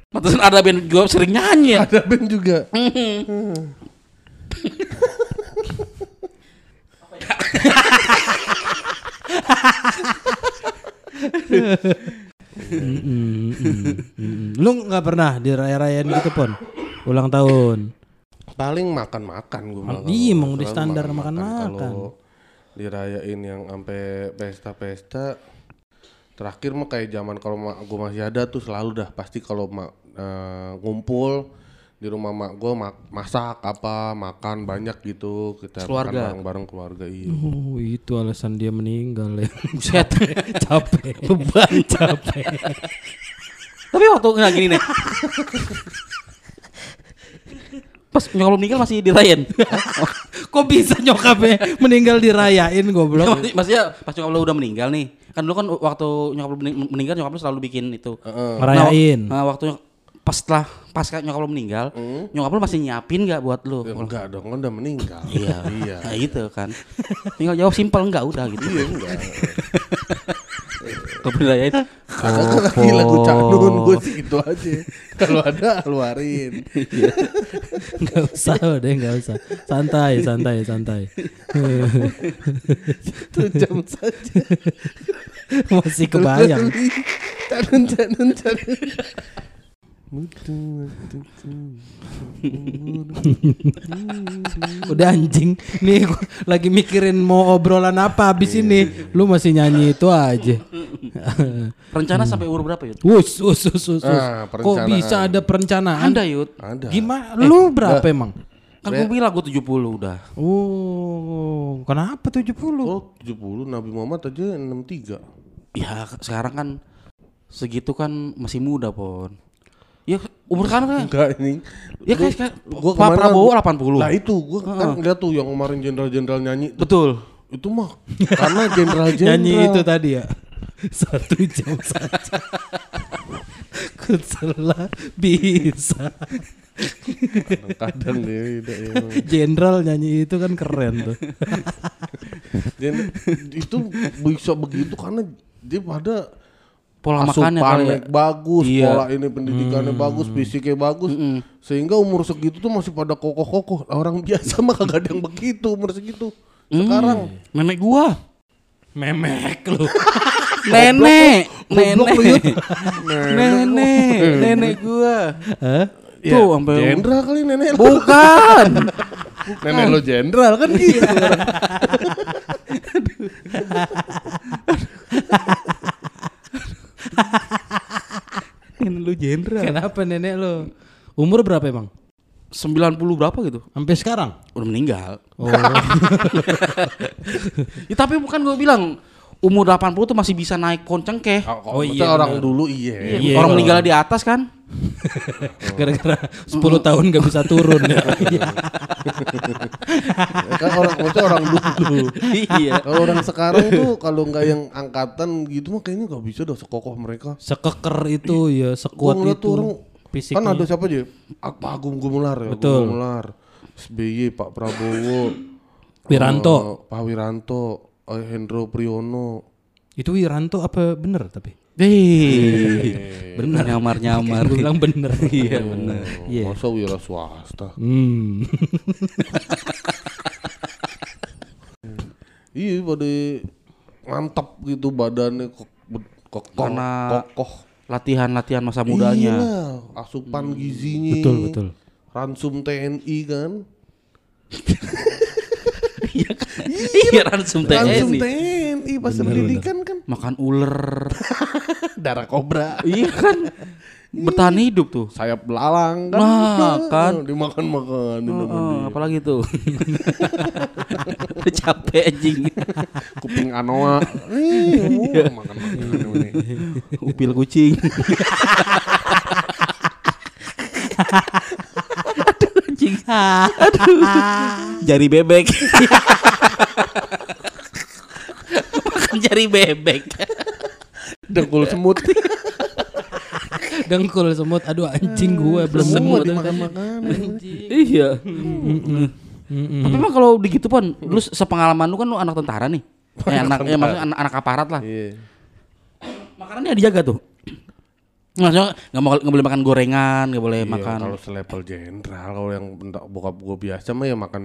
Pantesan ada band gue sering nyanyi ya. Ada band juga. Mm, mm. Lu nggak pernah diraya-rayain gitu pon? Ulang tahun. Paling makan-makan gue malah. Iya, emang udah standar makan-makan. Kalau dirayain yang sampai pesta-pesta terakhir mah kayak zaman kalau gue masih ada tuh selalu dah pasti kalau eh, ngumpul di rumah mak gue masak apa makan banyak gitu kita Keluarga. makan bareng-bareng keluarga iya Oh, itu alasan dia meninggal ya. Buset. Capek. Beban. Capek. Tapi waktu nggak gini nih. Pas nyokap lu meninggal masih dirayain. Kok bisa nyokapnya meninggal dirayain goblok? Maksud- Maksudnya pas nyokap lu udah meninggal nih. Kan dulu kan waktu nyokap lu mening- meninggal nyokap lu selalu bikin itu. Ngerayain. Nah, nah, waktu pas setelah pas nyokap lu meninggal, nyokap lu masih nyiapin nggak buat lu? Ya, enggak dong kan udah meninggal Iya. iya Nah, itu kan. Tinggal jawab simpel enggak udah gitu. iya enggak Kalau dirayain. ada kan lagi lagu Cak Nun gue sih gitu aja kalau ada keluarin Enggak usah deh, enggak usah. Santai, santai, santai. satu jam saja Masih kebayang. Canun, canun, canun. Udah anjing. Nih gua lagi mikirin mau obrolan apa habis ini. Lu masih nyanyi itu aja. Rencana sampai umur berapa, Yud? Wus, wus, wus. wus. Ah, Kok bisa ada perencanaan? Anda, Yud. Ada. Gimana? Lu berapa emang? Kan gue bilang gue 70 udah. Oh, kenapa 70? Oh 70 Nabi Muhammad aja 63 Ya sekarang kan segitu kan masih muda pon. Ya umur kan kan. Enggak ini Ya kan, kan Gua Pak kemarin Prabowo kan- 80. Lah itu gua kan lihat tuh yang kemarin jenderal-jenderal nyanyi tuh. Betul. Itu mah karena jenderal-jenderal Nyanyi itu tadi ya. Satu jam saja. Kutelah bisa. Kadang dia dia emang. Jenderal nyanyi itu kan keren tuh. Jen- itu bisa begitu karena dia pada Pola makannya kali ya. bagus, Iya. pola ini pendidikannya bagus, fisiknya bagus, sehingga umur segitu tuh masih pada kokoh-kokoh. Orang biasa mah kagak ada yang begitu umur segitu. Sekarang Nenek gua. Memek lu. Nenek, lu, Yud. nenek, nenek, nenek gua. Hah? Tuh sampai jenderal kali nenek lu. bukan. Nenek lo jenderal kan gitu. nenek lu jenderal. Kenapa nenek lu? Umur berapa emang? 90 berapa gitu? Sampai sekarang? Udah meninggal. Oh. Ya, tapi bukan gua bilang umur 80 tuh masih bisa naik pohon cengkeh. Oh, iya, orang dulu iya. Iya, Orang meninggal di atas kan? Gara-gara 10 tahun gak bisa turun ya. Ya kan orang maksudnya orang dulu. iya. Kalau orang sekarang tuh kalau nggak yang angkatan gitu mah kayaknya nggak bisa dah sekokoh mereka. Sekeker itu ya, sekuat itu. tuh orang Fisiknya. kan ada siapa aja? Pak Agung Gumelar ya, Betul. Gumelar, SBY, Pak Prabowo, Wiranto. eh, Pak Wiranto, eh, Hendro Priyono. Itu Wiranto apa bener tapi? Eh, bener nyamar-nyamar. Gue bilang bener. Iya bener. Oh, Masa wira swasta? Hmm. Iya pada mantap gitu badannya kok kokoh, Karena kokoh. latihan-latihan masa mudanya. Iya, asupan gizinya. Betul, betul. Ransum TNI kan. Iya kan? Iya ransum Ransum TNI. TNI pas pendidikan kan Makan ular. darah kobra. iya kan? Bertahan hidup tuh. Sayap belalang kan. Nah, kan. Dimakan-makan Oh, apalagi tuh. Capek anjing. Kuping anoa. Ih, oh, makan-makan ini. Upil kucing. Anjing. Aduh. Jari bebek. Makan jari bebek. Dengkul semut. Dengkul semut. Aduh anjing gue belum semut. dimakan-makan. Iya. Tapi emang kalau begitu pun, lu sepengalaman lu kan lu anak tentara nih. Eh, anak, ya maksudnya anak, anak aparat lah. Iya. Makanannya dijaga tuh. Maksudnya nggak mau nggak boleh makan gorengan, nggak boleh Iya, makan. kalau selevel jenderal kalau yang bentak bokap gue biasa mah ya makan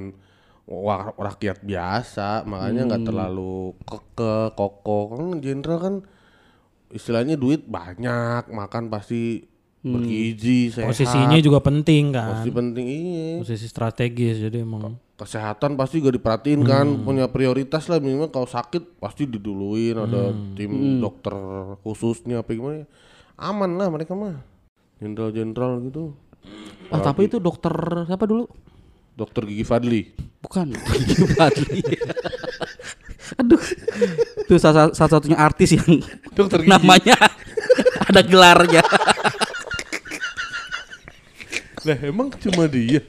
rakyat biasa makanya Hmm. nggak terlalu keke kokoh kan jenderal kan istilahnya duit banyak makan pasti Hmm. bergizi sehat Posisinya juga penting kan. pasti penting iya Posisi strategis jadi emang. kesehatan pasti juga diperhatiin kan Hmm. punya prioritas lah minimal kalau sakit pasti diduluin ada Hmm. tim dokter khususnya apa gimana aman lah mereka mah jenderal-jenderal gitu Ah, tapi itu dokter siapa dulu? dokter gigi Fadli Bukan. Fadli. Aduh. Itu salah, salah satunya artis yang Dokter gigi. namanya ada gelarnya. Lah emang cuma dia.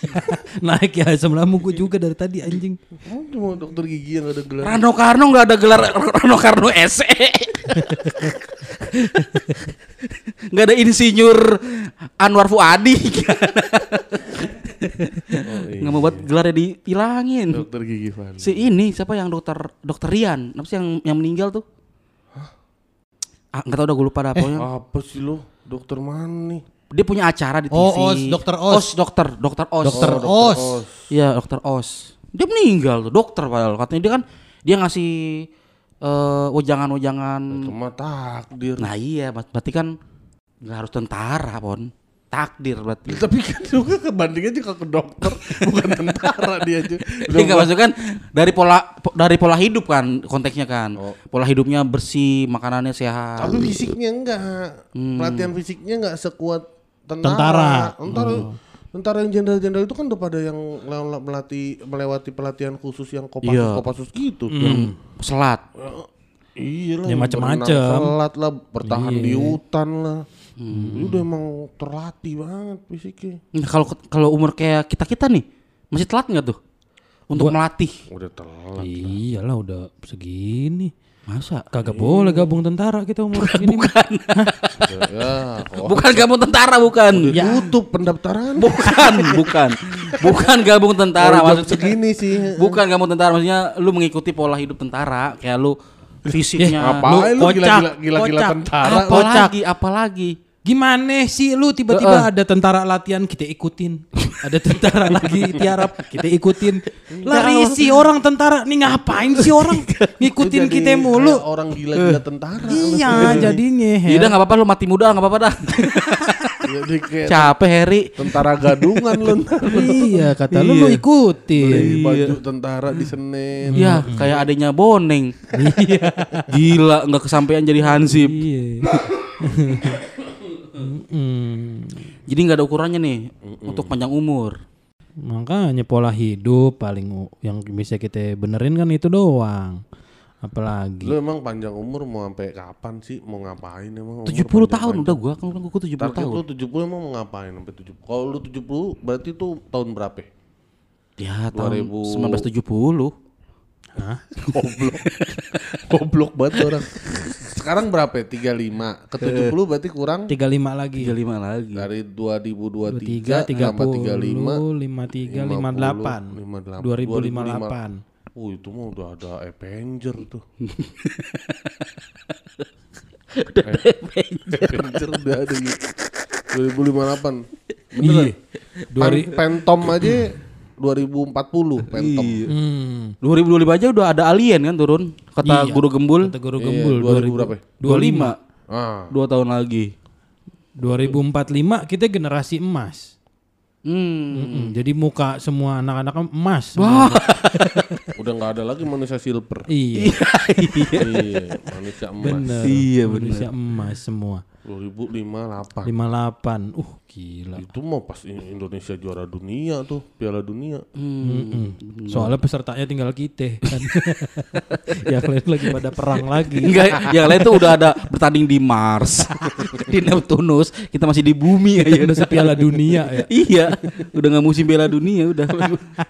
Naik ya asam lambung gue juga dari tadi anjing. Cuma dokter gigi yang ada gelar. Rano Karno nggak ada gelar Rano Karno SE. Nggak ada insinyur Anwar Fuadi. Oh, iya. Nggak mau buat gelarnya ditilangin. Dokter gigi Fadli. Si ini siapa yang dokter dokter Rian? Apa sih yang yang meninggal tuh? Ah, nggak tahu udah gue lupa dah pokoknya. Apa sih lo? Dokter mana nih? Dia punya acara di TV. Oh, Os, Dokter Os. dokter, dokter Os. Dokter Oh, Os. Iya, dokter Os. Dia meninggal tuh, dokter padahal katanya dia kan dia ngasih eh wejangan-wejangan. Cuma takdir. Nah iya, ber- berarti kan nggak harus tentara, Pon. Takdir berarti. Tapi kan juga kebandingnya juga ke dokter, bukan tentara dia aja. Dia nggak masuk kan dari pola po- dari pola hidup kan konteksnya kan. Oh. Pola hidupnya bersih, makanannya sehat. Tapi fisiknya enggak. Pelatihan fisiknya enggak sekuat tentara. Tentara. Tentara, tentara yang jenderal-jenderal itu kan udah pada yang le- melatih melewati pelatihan khusus yang kopassus Iya. kopassus gitu. Yang selat. Iya lah, Ya, berenang selat lah, bertahan Iya. di hutan lah. Itu udah emang terlatih banget fisiknya. Nah, kalau kalau umur kayak kita-kita nih, masih telat nggak tuh? Untuk melatih. Udah telat. Iyalah udah segini. Masa? Kagak boleh gabung tentara kita umur segini. Bukan. Ya, oh, bukan gabung tentara, bukan. udah tutup pendaftaran. Bukan, bukan. Bukan gabung tentara jam maksudnya. segini sih. Bukan gabung tentara maksudnya lu mengikuti pola hidup tentara, kayak lu fisiknya. Ngapain lu kocak, gila-gila gila-gila tentara? Apa? Kocak. apalagi apalagi Gimana sih lu tiba-tiba ada tentara latihan kita ikutin. Ada tentara lagi tiarap kita ikutin. Lari sih orang tentara nih ngapain sih orang ngikutin kita mulu. kayak Orang gila-gila tentara. lu. Iya jadinya. Ya udah nggak apa-apa lu mati muda nggak apa-apa dah. Jadi kayak Capek Harry. tentara gadungan lu ntar. iya kata lu lu Beli ikutin. baju tentara di Senen. Ya kayak adanya Boneng. Gila nggak kesampaian jadi Hansip. Iya. Mm. Jadi nggak ada ukurannya nih untuk panjang umur. Makanya pola hidup paling yang bisa kita benerin kan itu doang. Apalagi Lu emang panjang umur mau sampai kapan sih? Mau ngapain emang? umur 70 panjang- tahun udah gua kan gua 70 Target tahun. lu 70 emang mau ngapain sampai 70? Kalau lu 70 berarti tuh tahun berapa? Ya tahun 2000. 1970. Goblok. Goblok banget orang. Sekarang berapa? ya? 35. Ke 70 berarti kurang 35 lagi. 35 lagi. dari 23, 2023 30, 35 53, 58. 58. 2058. Oh itu mah udah ada Avenger tuh. udah ada Avenger. Avenger udah ada gitu. 2058. Beneran. Iya. Dua Pen- Phantom aja 2040 Phantom. Hmm. 2025 aja udah ada alien kan turun kata Iya. guru gembul. Kata guru Iya, gembul 2000 berapa ya? 25. Ah. Dua tahun lagi. 2045 kita generasi emas. Hmm. Mm-mm. Jadi muka semua anak-anak emas. Udah nggak ada lagi manusia silver. Iya, iya, manusia emas. bener. Iya, Indonesia emas semua. 2058. 58. Uh, gila. Itu mau pas Indonesia juara dunia tuh, Piala Dunia. Mm-mm. Soalnya pesertanya tinggal kita kan. Yang lain lagi pada perang lagi. Enggak, yang lain tuh udah ada bertanding di Mars, di Neptunus, kita masih di bumi aja. Udah sepiala dunia ya. iya, udah nggak musim Piala Dunia udah.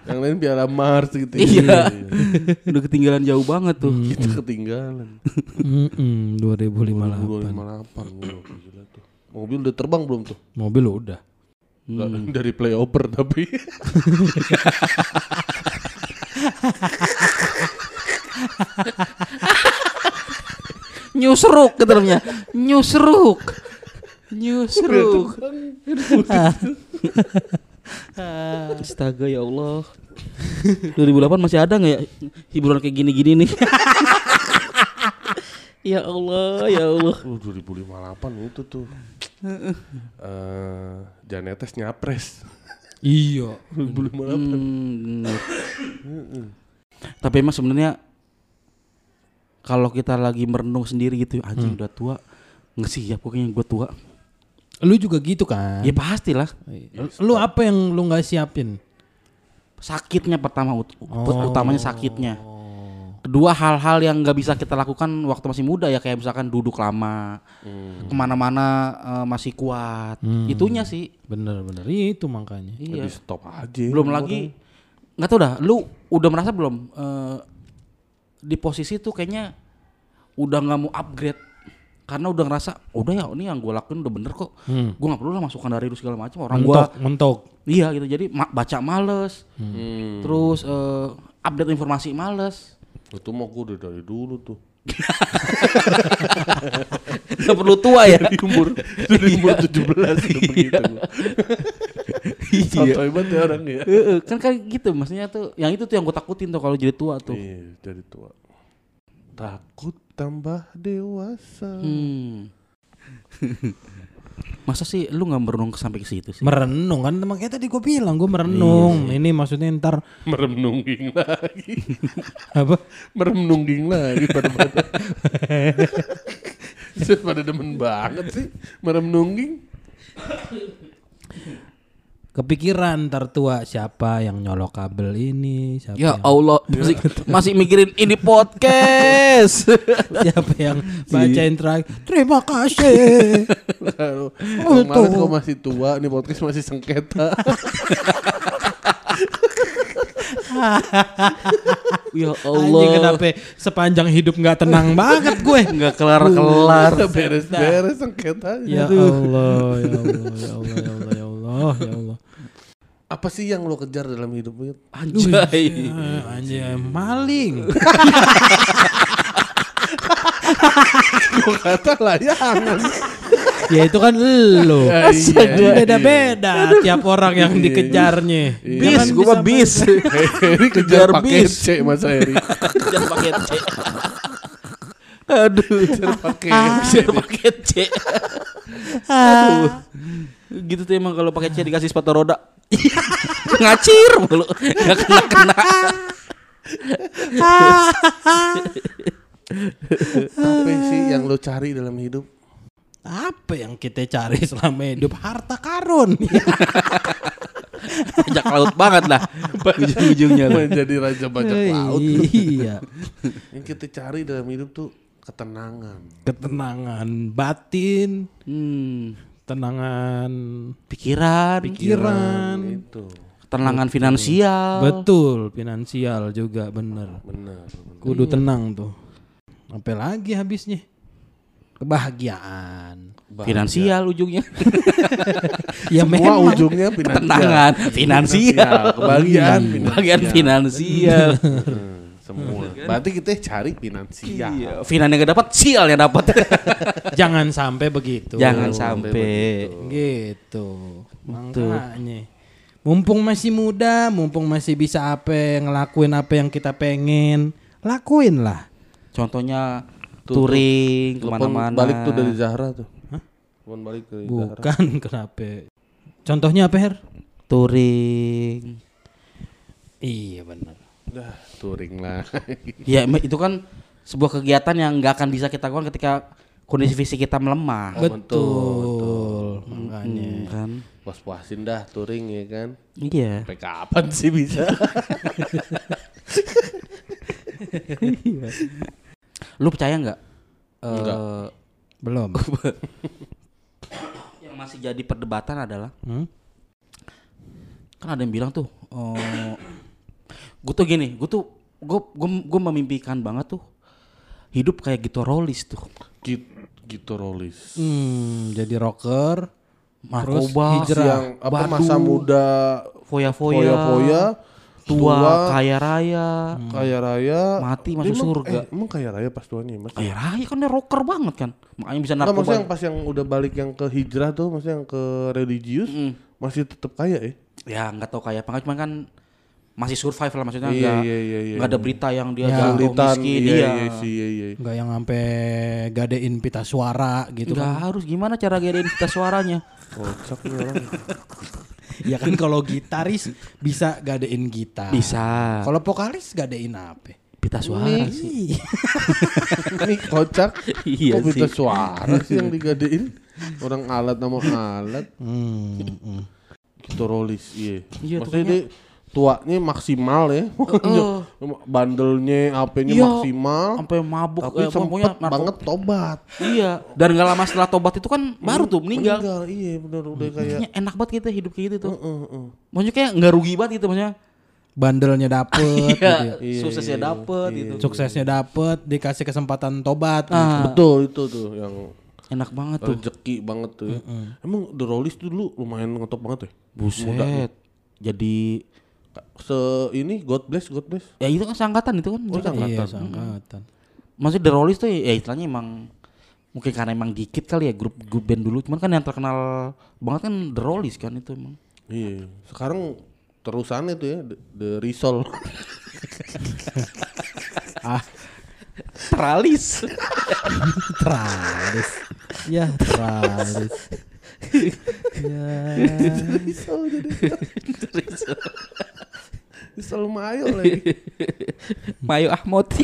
Yang lain Piala Mars gitu. iya, udah ketinggalan jauh banget tuh. Kita ketinggalan. Mm-mm, 2058. 2058. Gila tuh. Mobil udah terbang belum tuh? Mobil udah. Nggak, Dari playover tapi. Nyusruk gitu namanya. Nyusruk. Nyusruk. Astaga ya Allah. 2008 masih ada nggak ya hiburan kayak gini-gini nih? Ya Allah, ya Allah. Oh, 2058 itu tuh. Eh, Janetes nyapres. Iya. 2058. Hmm. Tapi emang sebenarnya kalau kita lagi merenung sendiri gitu, anjing udah tua, nggak siap pokoknya gue tua. Lu juga gitu kan? Ya pastilah. Lu apa yang lu nggak siapin? Sakitnya pertama ut- Oh. utamanya sakitnya. Kedua hal-hal yang nggak bisa kita lakukan waktu masih muda ya kayak misalkan duduk lama, ke mana-mana eh, masih kuat. Itunya sih. Bener-bener itu makanya. Iya. Di stop aja. belum lagi nggak tahu dah lu udah merasa belum eh, di posisi tuh kayaknya udah nggak mau upgrade karena udah ngerasa udah ya ini yang gue lakuin udah bener kok Hmm. gue nggak perlu lah masukan dari lu segala macam orang gua Mentok, mentok. iya gitu jadi ma- baca males Hmm. terus eh, update informasi males Itu mah gue udah dari dulu tuh. nggak perlu tua ya Dari umur dari umur 17 udah begitu. gua. Santai banget ya orang ya. Heeh, kan kan gitu maksudnya tuh yang itu tuh yang gue takutin tuh kalau jadi tua tuh Iya, jadi tua. Takut tambah dewasa. hmm. masa sih lu nggak merenung sampai ke situ sih Merenung kan makanya tadi gue bilang gue merenung. Iya Ini maksudnya ntar Merenungging lagi. apa? Merenungging lagi pada pada. Pada demen banget sih merenungging. Kepikiran ntar tua siapa yang nyolok kabel ini, siapa Ya yang, Allah, masih, masih mikirin ini podcast. siapa yang bacain terakhir. Terima kasih. Oh, kemarin kok masih tua, nih podcast masih sengketa. ya Anjing Allah, kenapa sepanjang hidup nggak tenang banget gue. nggak kelar-kelar. Beres-beres sengketa. Ya Allah, ya Allah, ya Allah, ya Allah, ya Allah, ya Allah. Apa sih yang lo kejar dalam hidup lo? Anjay. Anjing maling. Gue kata layangan. ya itu kan lu. Ya, iya. Beda-beda tiap orang yang dikejarnya. Bis, gua mah bis. Heri kejar Kejar pakai. C Mas Heri. Kejar paket C. Aduh, Kejar pakai kejar paket C. Aduh. Gitu tuh emang kalau pakai C dikasih sepatu roda. Ngacir mulu. Enggak kena-kena. Apa sih yang lo cari dalam hidup? Apa yang kita cari selama hidup? Harta karun. Bajak laut banget lah. Ujung-ujungnya. Menjadi raja bajak laut. iya. Yang kita cari dalam hidup tuh ketenangan. Ketenangan batin, Hmm. Tenangan Pikiran, pikiran. Itu. ketenangan finansial. Betul, finansial juga bener. Benar. Kudu tenang tuh. Apa lagi habisnya? Kebahagiaan. Finansial ujungnya. Ya Semua memang. ujungnya finansial. Ketenangan finansial. Kebahagiaan Bagian finansial. Hmm, semua. Berarti kita cari finansial. Iya, Finan yang dapat, sial yang dapat. Jangan sampai begitu. Jangan sampai. Gitu. Makanya. Mumpung masih muda, mumpung masih bisa apa ngelakuin apa yang kita pengen, lakuin lah. Contohnya touring ke mana-mana. balik tuh dari Zahra tuh. Telepon balik dari Zahra. Bukan kenapa? Contohnya apa Her? touring. Iya benar. Dah, touring lah. Ya em- itu kan sebuah kegiatan yang nggak akan bisa kita lakukan ketika kondisi fisik kita melemah. Oh, Betul. Makanya. Hmm, kan? Puas-puasin dah touring ya kan. Iya. Sampai kapan sih bisa? Lu percaya nggak? Eh, Nggak. Belum. yang masih jadi perdebatan adalah Hmm? kan ada yang bilang tuh, oh, gue tuh gini, gue tuh gue gue memimpikan banget tuh hidup kayak gitu Rollis tuh, Git, gitu rolis. Hmm, jadi rocker. Terus narkoba, hijrah. Yang apa Badu, masa muda foya-foya, foya-foya, tua, tua, kaya raya, kaya raya, Mati masuk emang- surga. Eh, emang kaya raya pas tuanya mas? kaya raya kan dia rocker banget kan, makanya bisa Enggak maksudnya yang narkoba. pas yang udah balik yang ke hijrah tuh, maksudnya yang ke religius Mm. masih tetap kaya ya? Ya nggak tahu kaya apa, cuman kan masih survive lah maksudnya Iya, nggak iya, iya, iya. nggak ada berita yang dia Ya. jatuh miskin, iya, iya. iya iya, iya. Enggak yang sampai gadein pita suara gitu Nggak kan. harus gimana cara gedein kita suaranya. Kocak nih orang. Ya kan kalau gitaris bisa gadein gitar. Bisa. Kalau vokalis gadein apa? Pita suara sih. Ini kocak. Iya Kok sih. suara sih yang digadein? Orang alat nama alat. Hmm, hmm. Gitu rolis, iya. Iya, Maksudnya dia tuanya maksimal ya. Bandelnya, HP-nya Iya. maksimal. Sampai mabuk Tapi eh, sempet banget tobat. Iya. Dan nggak lama setelah tobat itu kan baru tuh meninggal. Iya bener udah kayak. Maksudnya enak banget kita hidup kayak gitu tuh. Heeh, heeh. Maksudnya kayak nggak rugi banget gitu maksudnya. Bandelnya dapet gitu ya. Iya, Iya, suksesnya iya, dapet iya. gitu. Suksesnya dapet, dikasih kesempatan tobat gitu. Ah, Betul itu tuh yang enak banget tuh. rezeki banget tuh ya. Emang The Rollies tuh dulu lumayan ngetop banget ya. Buset. Jadi Se ini God bless, God bless. ya itu kan sangkatan itu kan. Oh, mereka. sangkatan. Iya, sangkatan. Maksudnya The Rollies tuh ya istilahnya emang mungkin karena emang dikit kali ya grup grup band dulu. Cuman kan yang terkenal banget kan The Rollies kan itu emang. Iya. Sekarang terusan itu ya The, the Risol. Ah, Teralis. teralis. Ya, teralis. ya. Risol jadi. Risol Mayo lagi. Mayo Ahmad.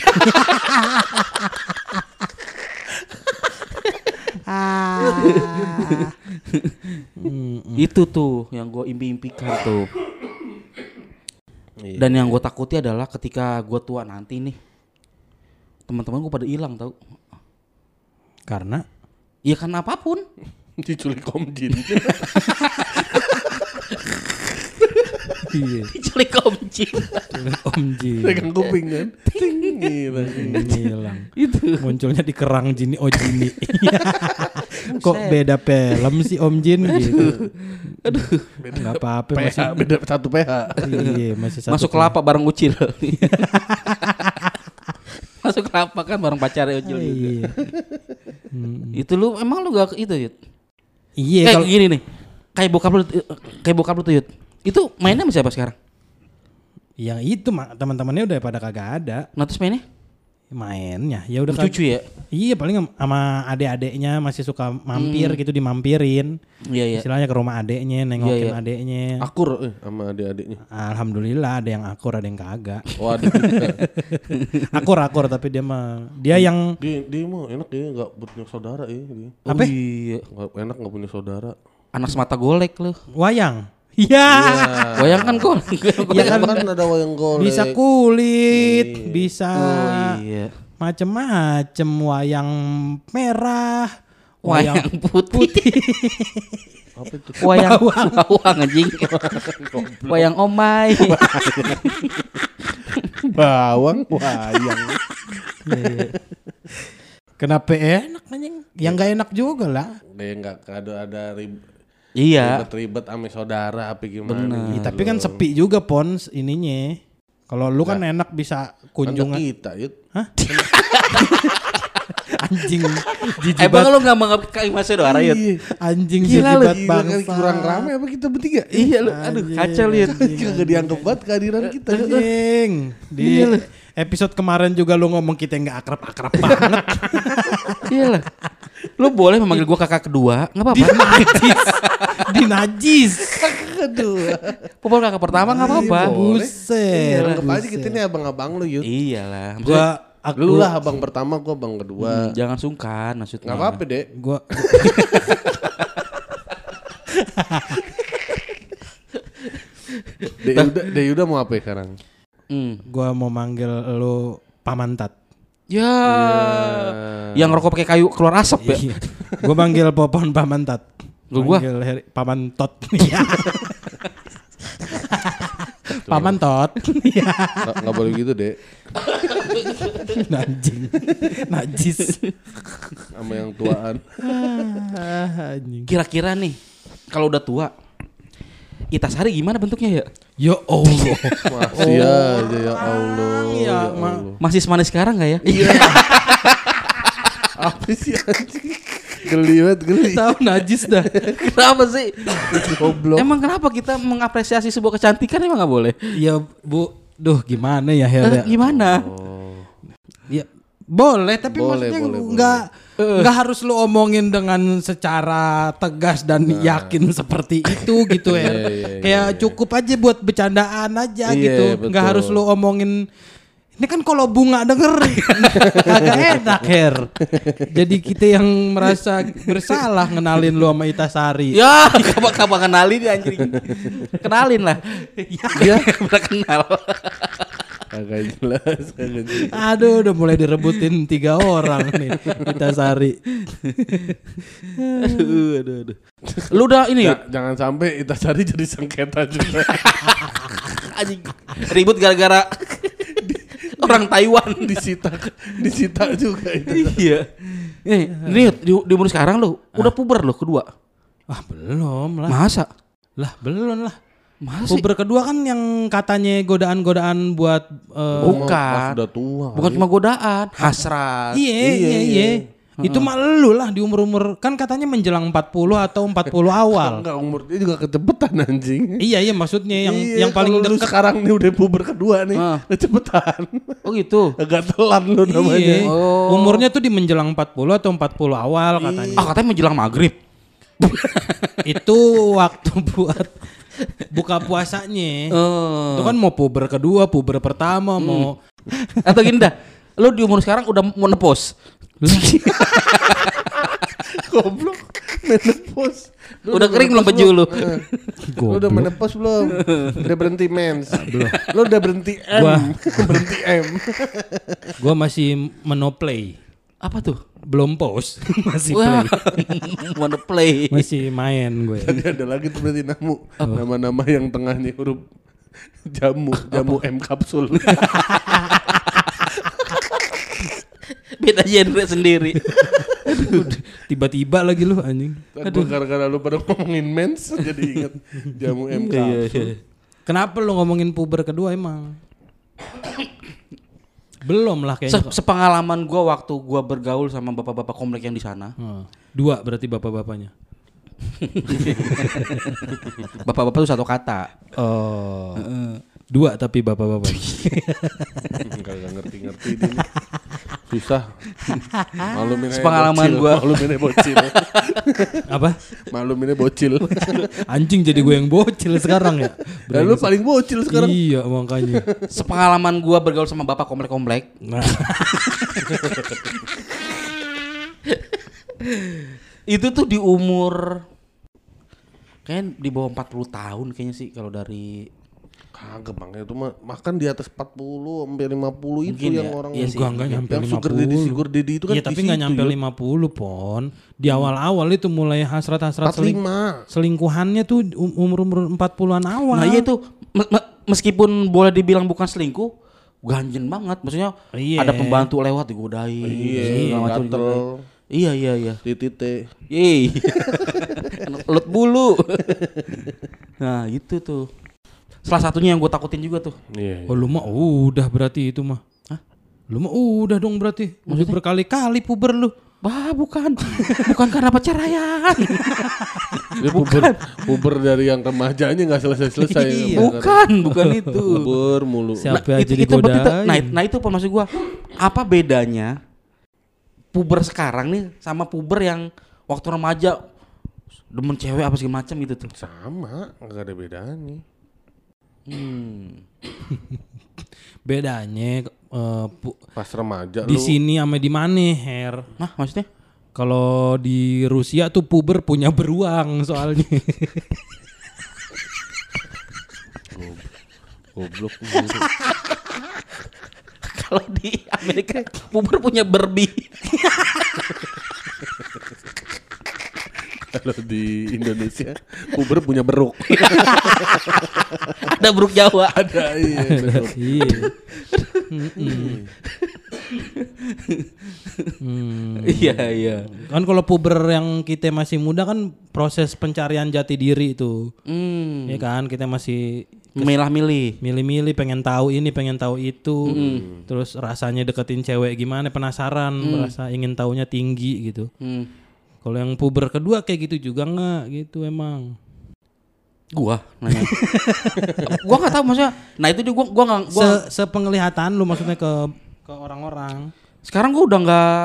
Ah. itu tuh yang gue impi-impikan tuh. Iya. Dan yang gue takuti adalah ketika gue tua nanti nih, teman-teman gue pada hilang tau. Karena Iya karena apa pun. Diculik Om Jin. Iya, Diculik Om Jin. Om Jin Pegang kuping kan. Ting, gila. hilang. itu. Munculnya di kerang Jini Oh Jini. Kok beda film sih Om Jin gitu. Aduh, enggak apa-apa masih PH beda satu PH. Iya, masih satu Masuk kelapa bareng Ucil. Masuk kelapa kan bareng pacarnya Ucil juga. Iya. Itu lu emang lu gak itu Yud? Iya, kayak kalau gini nih. Kayak bokap lu kayak bokap lu tuh Yud. Itu mainnya sama siapa sekarang? yang itu mah teman-temannya udah pada kagak ada Nah terus mainnya? mainnya. Ya udah Cucu ya? Iya, paling sama adik-adiknya masih suka mampir gitu dimampirin. Iya iya. Istilahnya ke rumah adeknya, nengokin Iya, iya. adeknya. Akur eh, sama adik-adiknya. Alhamdulillah ada yang akur, ada yang kagak. Oh adik akur akur tapi dia mah dia yang dia dia mah enak dia nggak punya saudara ya dia. Apa? Oh, iya. Enak nggak punya saudara. Anak semata golek lu. wayang. Iya. Wayang kan golek. Ya kan, kan ada wayang golek. Bisa kulit, bisa Oh iya. macem-macem wayang merah, Wayang putih. Apa itu? Wayang bawang anjing. Wayang omai. Bawang wayang. Kenapa enak anjing? Yang nggak enak juga lah. Dia nggak ada ada rib, Iya. ribet-ribet sama saudara apa gimana. Ih, tapi kan sepi juga pons ininya. Kalau lu kan enak bisa Kan kunjungan kita, Yud. anjing jijik Eh bang lu gak menganggap itu arah ya? Anjing Gila lu, jibat Gila kan bangsa. kurang rame apa kita bertiga? Iya lu, aduh kacau liat. Kagak dianggap banget kehadiran kita. Anjing. Di episode kemarin juga lu ngomong kita nggak akrab-akrab banget. Iya lah. Lu boleh memanggil gua kakak kedua, nggak apa-apa. Dinajis. Dinajis. Aduh. Popol kakak pertama nggak apa-apa. Buset. Anggap aja kita ini abang-abang lu, Yud. Iyalah. Gua aku Lu lah abang pertama, gua abang kedua. hmm, jangan sungkan maksudnya. Gak apa-apa, Dek. gua Dek udah, Dek udah mau apa ya sekarang? Hmm. gua mau manggil lu pamantat. Ya. Yang rokok pakai kayu keluar asap ya. Iya. gua manggil popon pamantat. Gua- gua? Manggil Heri, paman tot. Iya. paman tot. Iya. Gak, gak boleh gitu, Dek. Anjing. Najis. Sama yang tuaan. Ah, anjing. Kira-kira nih kalau udah tua Itasari gimana bentuknya ya? Ya Allah. Masih aja ya Allah. Ya Ma. Allah. Masih semanis sekarang nggak ya? Iya. apa sih anjing? Geli banget, geli. Tahu najis dah. kenapa sih? Goblok. Emang kenapa kita mengapresiasi sebuah kecantikan emang nggak boleh? Ya Bu, duh gimana ya Her? Eh, gimana? Ya boleh tapi Boleh, maksudnya nggak nggak harus lu omongin dengan secara tegas dan yakin seperti itu gitu ya. Nah. Iya, iya, Kayak cukup aja buat bercandaan aja Iya, gitu. betul. Nggak harus lu omongin ini kan kalau bunga denger agak enak Her. Jadi kita yang merasa bersalah ngenalin lu sama Itasari. Ya, kapan-kapan kenalin ya anjing. Kenalin lah. Ya, udah kenal. Kagak jelas, kagak jelas. Aduh, udah mulai direbutin tiga orang nih Itasari. aduh, aduh, aduh. Lu udah ini Ja- jangan sampai Itasari jadi sengketa juga. anjing ribut gara-gara orang Taiwan. disita, disita juga itu. iya. Eh, lihat di, di umur sekarang lu udah puber lu kedua. Ah belum lah. Masa? Lah belum lah. Masa sih? Puber kedua kan yang katanya godaan-godaan buat eh, Bukan. Pas udah tua. Bukan cuma godaan, hasrat. Iya, iya, iya. Itu mah lu lah di umur-umur kan katanya menjelang 40 atau 40 awal. Enggak umur dia juga kecepetan anjing. iya, iya maksudnya yang Iya, yang paling dekat. sekarang nih udah puber kedua nih, Ah. kecepetan. Oh gitu. Agak telat lu namanya. Iya. Oh. Umurnya tuh di menjelang 40 atau 40 awal katanya. Ah katanya menjelang maghrib. Itu waktu buat buka puasanya. Oh. Itu kan mau puber kedua, puber pertama, mau Atau gini dah. Lu di umur sekarang udah mau nepos. Goblok. Menepos. Lu Udah kering belum baju lu? Eh, Lu udah menepos belum? Udah berhenti mens. Belum. Lu udah berhenti M. Gua- berhenti M. gua masih menoplay. Apa tuh? Belum post, masih Wah, play. wanna play. Masih main gue. Tadi ada lagi tuh berarti namu. Nama-nama yang tengahnya huruf jamu, jamu M kapsul. Beda genre sendiri. Tiba-tiba lagi lu anjing. Aduh, gara-gara lu pada ngomongin mens jadi inget jamu M Iya, kapsul. Kenapa lu ngomongin puber kedua emang? Belum lah Se kayaknya. sepengalaman gua waktu gua bergaul sama bapak-bapak komplek yang di sana. Hmm. Dua berarti bapak-bapaknya. Bapak-bapak itu satu kata. Oh. Dua tapi bapak-bapak. Kagak ngerti-ngerti. Susah. Malumin aja Sepengalaman bocil. gua. Malumin bocil. Apa? Malumin bocil. Anjing jadi gue yang bocil sekarang ya. Dan lu paling bocil sekarang. Iya makanya. Sepengalaman gua bergaul sama bapak komplek-komplek. Nah, Itu tuh di umur kayak di bawah 40 tahun kayaknya sih kalau dari Kagak bang, itu mah makan di atas 40 sampai 50 itu Mungkin yang ya. orang Iya sih. enggak enggak nyampe yang 50. sugar daddy sugar daddy itu kan Iya tapi nggak situ, nyampe Yud. 50 pon. Di awal-awal itu mulai hasrat-hasrat seling 45 selingkuhannya tuh um- umur-umur 40-an awal. Nah iya tuh me- me- meskipun boleh dibilang bukan selingkuh, ganjen banget. Maksudnya Iya. ada pembantu lewat digodain. Iya, macam gatel. Iya iya iya. titite Yeay. Lut bulu. nah itu tuh. Salah satunya yang gue takutin juga tuh. Iya. Oh lu mah udah berarti itu mah. Hah? Lu mah udah dong berarti. Udah berkali-kali puber lu. Bah, bukan. bukan karena perceraian. Dia puber, puber dari yang remajanya nggak selesai-selesai. Iya. bukan, bukan itu. Puber mulu. Siapa Nah, aja itu, itu tuh- digodain. nah, nah itu apa maksud gua? Apa bedanya puber sekarang nih sama puber yang waktu remaja demen cewek apa segala macam gitu tuh. Sama, nggak ada bedanya. Hmm. Bedanya eh, pu- Pas remaja di lu sini sama di mana, Her? Nah, maksudnya? Kalau di Rusia tuh puber punya beruang soalnya. goblok. Kalau di Amerika puber punya Barbie. Kalau di Indonesia puber punya beruk. Ada buruk Jawa. ada iya. betul. Iya. Hmm. Iya, iya. Kan kalau puber yang kita masih muda kan proses pencarian jati diri itu. Hmm. Ya kan kita masih Milah-milih. milih-milih pengen tahu ini pengen tahu itu terus rasanya deketin cewek gimana penasaran merasa ingin tahunya tinggi gitu Hmm. Kalau yang puber kedua kayak gitu juga nggak gitu emang Gua nanya. gua nggak tahu maksudnya. Nah, itu dia gua gua nggak gua Se sepenglihatan lu maksudnya ke ke orang-orang sekarang gua udah nggak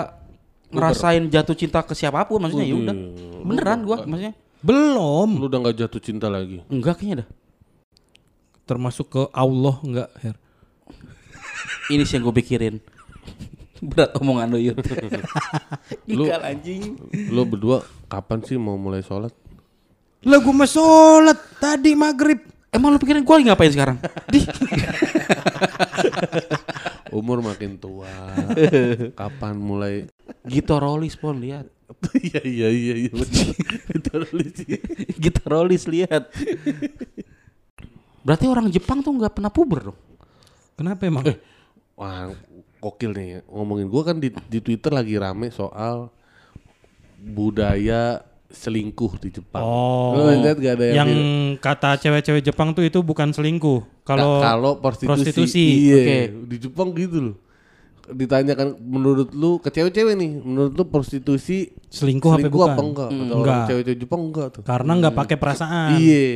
ngerasain jatuh cinta ke siapa pun maksudnya ya udah. Beneran gua maksudnya. belum Lu udah nggak jatuh cinta lagi. Enggak kayaknya dah. termasuk ke Allah nggak Her Ini sih yang gue pikirin. Berat omongan lu yuk. Lu- Ikal anjing. Lu berdua kapan sih mau mulai sholat? lah gue mau sholat tadi maghrib Emang lu pikirin gue lagi ngapain sekarang? Di. Umur makin tua. kapan mulai? Gitarolis pon lihat. Iya iya iya iya sih. Gitarolis lihat. Berarti orang Jepang tuh nggak pernah puber dong. kenapa emang Wah, kokil nih. Ngomongin gua kan di, di Twitter lagi rame soal budaya selingkuh di Jepang. Oh, lihat gak ada yang, yang kata cewek-cewek Jepang tuh itu bukan selingkuh. "Ka- Kalau kalau prostitusi, prostitusi, iya, oke. di Jepang gitu loh. Ditanyakan menurut lu ke cewek-cewek nih, menurut lu prostitusi selingkuh, apa selingkuh apa enggak? Kata orang Enggak. cewek-cewek Jepang enggak tuh. Karena nggak pakai perasaan. Iya,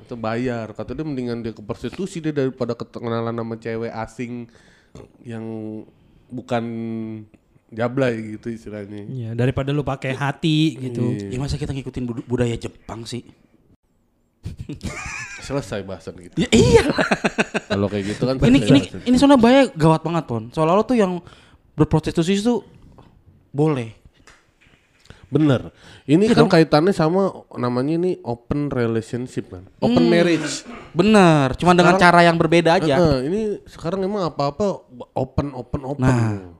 atau bayar. Kata dia mendingan dia ke prostitusi dia daripada kenalan sama cewek asing yang bukan jablay gitu istilahnya. Iya, daripada lu pakai hati gitu. Ya masa kita ngikutin bud- budaya Jepang sih? Selesai bahasan gitu. Ya iya. Kalau kayak gitu kan ini ini bahasan. ini soalnya bahaya gawat banget pon. Soalnya lo tuh yang berprostitusi itu boleh. Bener. Ini kan kaitannya sama namanya ini open relationship kan. Open marriage. Bener. Cuma dengan cara yang berbeda aja. Heeh, ini sekarang emang apa-apa open open open. Nah.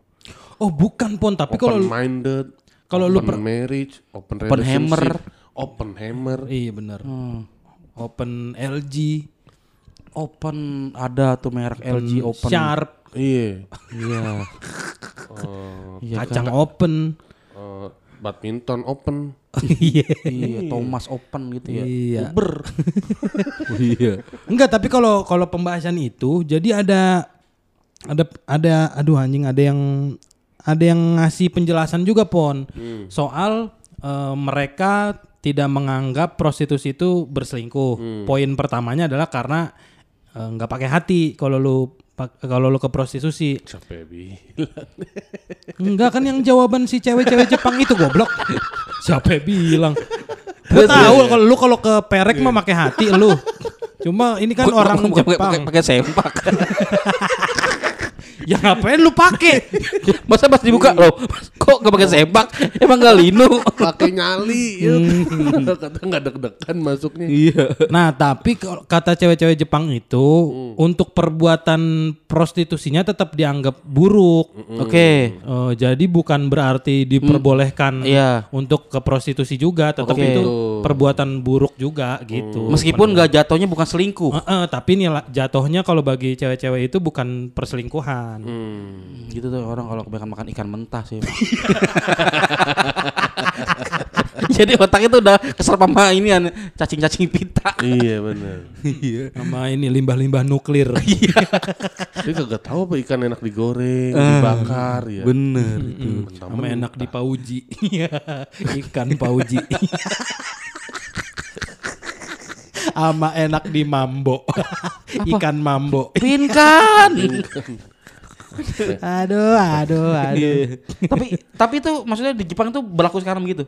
Oh, bukan pon, tapi kalau open lu- minded. kalau lu open marriage, open Open hammer. relationship, open hammer. iya benar. Hmm. Open LG, Open ada tuh merek LG Open. Sharp, Iya. Iya. Oh, Iya kan? kacang open. eh, badminton open. Iya. Iya, Thomas Open gitu ya. Iya. Uber. iya. Enggak, tapi kalau kalau pembahasan itu jadi ada ada ada aduh anjing ada yang ada yang ngasih penjelasan juga pon soal eh, mereka tidak menganggap prostitusi itu berselingkuh. Poin pertamanya adalah karena eh, nggak pakai hati kalau lu kalau lu ke prostitusi. Siapa ya, bilang? Enggak kan yang jawaban si cewek-cewek Jepang itu goblok. Siapa bilang? Gue tahu kalau lu kalau ke perek mah pakai hati lu. Cuma ini kan orang Jepang. pakai- pakai sempak. Ya ngapain lu pakai? Masa pas dibuka loh, kok gak pakai sempak? Emang gak linu? Pakai nyali. ya. Kata nggak deg-degan masuknya. iya. Nah, tapi kalau kata cewek-cewek Jepang itu untuk perbuatan prostitusinya tetap dianggap buruk. Oke. Eh, jadi bukan berarti diperbolehkan Iya. untuk ke prostitusi juga, tetap Oke. itu perbuatan buruk juga gitu. Meskipun gak jatuhnya bukan selingkuh. Eh, eh, tapi nilai jatuhnya kalau bagi cewek-cewek itu bukan perselingkuhan. Hmm. Gitu tuh orang kalau kebanyakan makan ikan mentah sih. Jadi otak itu udah keserap sama ini kan cacing-cacing pita. iya benar. Iya. Sama ini limbah-limbah nuklir. Dia kagak tahu apa ikan enak digoreng, dibakar ya. Bener itu. Sama enak di pauji. Iya, Ikan pauji. Sama enak di mambo. Ikan mambo. Pin kan. Aduh, aduh, aduh. Iya. tapi tapi itu maksudnya di Jepang itu berlaku sekarang begitu.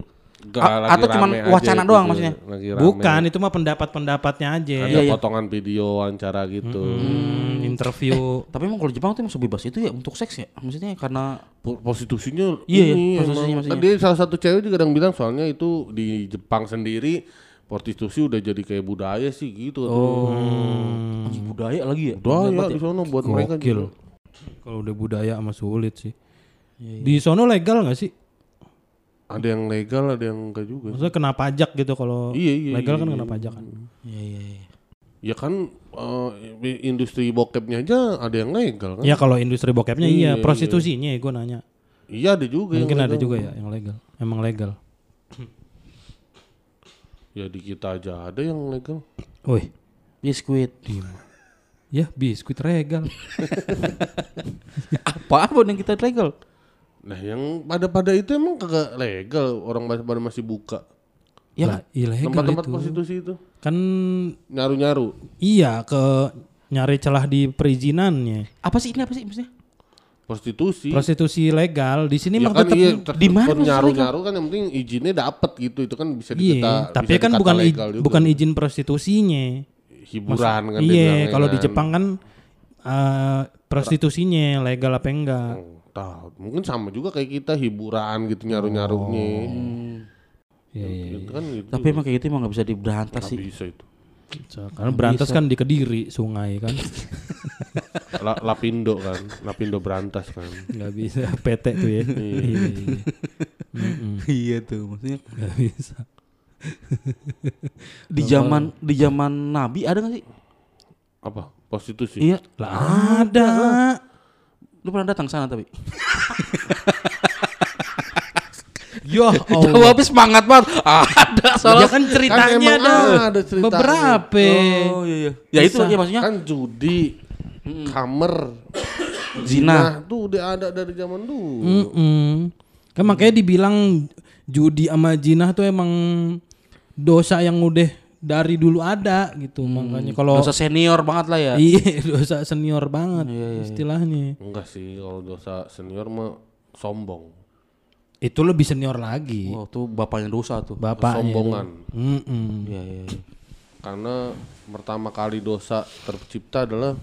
A- lagi atau aja wacana doang tuh, maksudnya? Lagi rame. Bukan, itu mah pendapat-pendapatnya aja. Ada Iya, iya. potongan video wawancara gitu. Hmm, interview. Tapi emang kalau Jepang tuh emang sebebas itu ya untuk seks ya? Maksudnya karena Prostitusinya Iya, iya, ini prostitusinya emang. maksudnya. Dia salah satu cewek juga kadang bilang soalnya itu di Jepang sendiri prostitusi udah jadi kayak budaya sih gitu. oh Hmm. budaya lagi ya. Budaya di sana buat mereka Gokil. Kalau udah budaya sama sulit sih. Iya, Di sono legal nggak sih? Ada yang legal, ada yang enggak juga. Maksudnya kena pajak gitu kalau Iya, iya, legal iya, kan iya. kena pajak kan. Iya iya iya. Ya kan eh, industri bokepnya aja ada yang legal kan? Ya kalau industri bokepnya iya, Iya, prostitusinya gue nanya. Iya ada juga Mungkin yang ada legal. juga ya yang legal. Emang legal. Ya di kita aja ada yang legal. Woi, Biskuit. Ya biskuit regal. Apa apa yang kita legal? Nah yang pada-pada itu emang kagak legal orang pada pada masih buka Ya Lah, ilegal tempat-tempat itu. prostitusi itu Kan nyaru-nyaru. iya ke nyari celah di perizinannya. apa sih ini apa sih maksudnya? Prostitusi. Prostitusi legal di sini Ya mah kan tetap iya, di mana prostitusi nyaru-nyaru kan yang penting izinnya dapet gitu itu kan bisa dikata Iya, tapi bisa kan dikata bukan legal juga. bukan izin prostitusinya. Hiburan kan dia Iya, bilangnya kalau di kan. Jepang kan eh, prostitusinya legal apa enggak? Oh, tahu. Mungkin sama juga kayak kita hiburan gitu nyaru-nyarunya. Iya, iya. Gitu kan gitu. Tapi emang kayak gitu emang gak bisa diberantas sih. bisa itu. So, Karena berantas kan di Kediri, sungai kan. La, Lapindo kan, Lapindo berantas kan. Nggak bisa PT tuh ya. Iya, iya. Iya tuh maksudnya. Nggak bisa. Di zaman di zaman Nabi ada gak sih? Apa? Prostitusi. Iya. Lah ada. Lu pernah datang sana tapi? Yo, Allah. Jawabnya semangat banget. Ada Ya soalnya. kan ceritanya emang ada, ada ceritanya. beberapa. Oh iya iya. Ya itu Bisa. ya maksudnya Kan judi, kamar, zina. nah tuh udah ada dari zaman dulu. Mm-mm. Kan makanya dibilang judi sama jinah tuh emang dosa yang udah dari dulu ada gitu. Makanya kalau Dosa senior banget lah ya. iya dosa senior banget Iya, iya, iya. istilahnya. Enggak sih, kalau dosa senior mah sombong, Itu lebih senior lagi. Oh tuh bapaknya dosa tuh. Bapaknya. sombongan. Mm-mm. Iya iya. iya. Karena pertama kali dosa tercipta adalah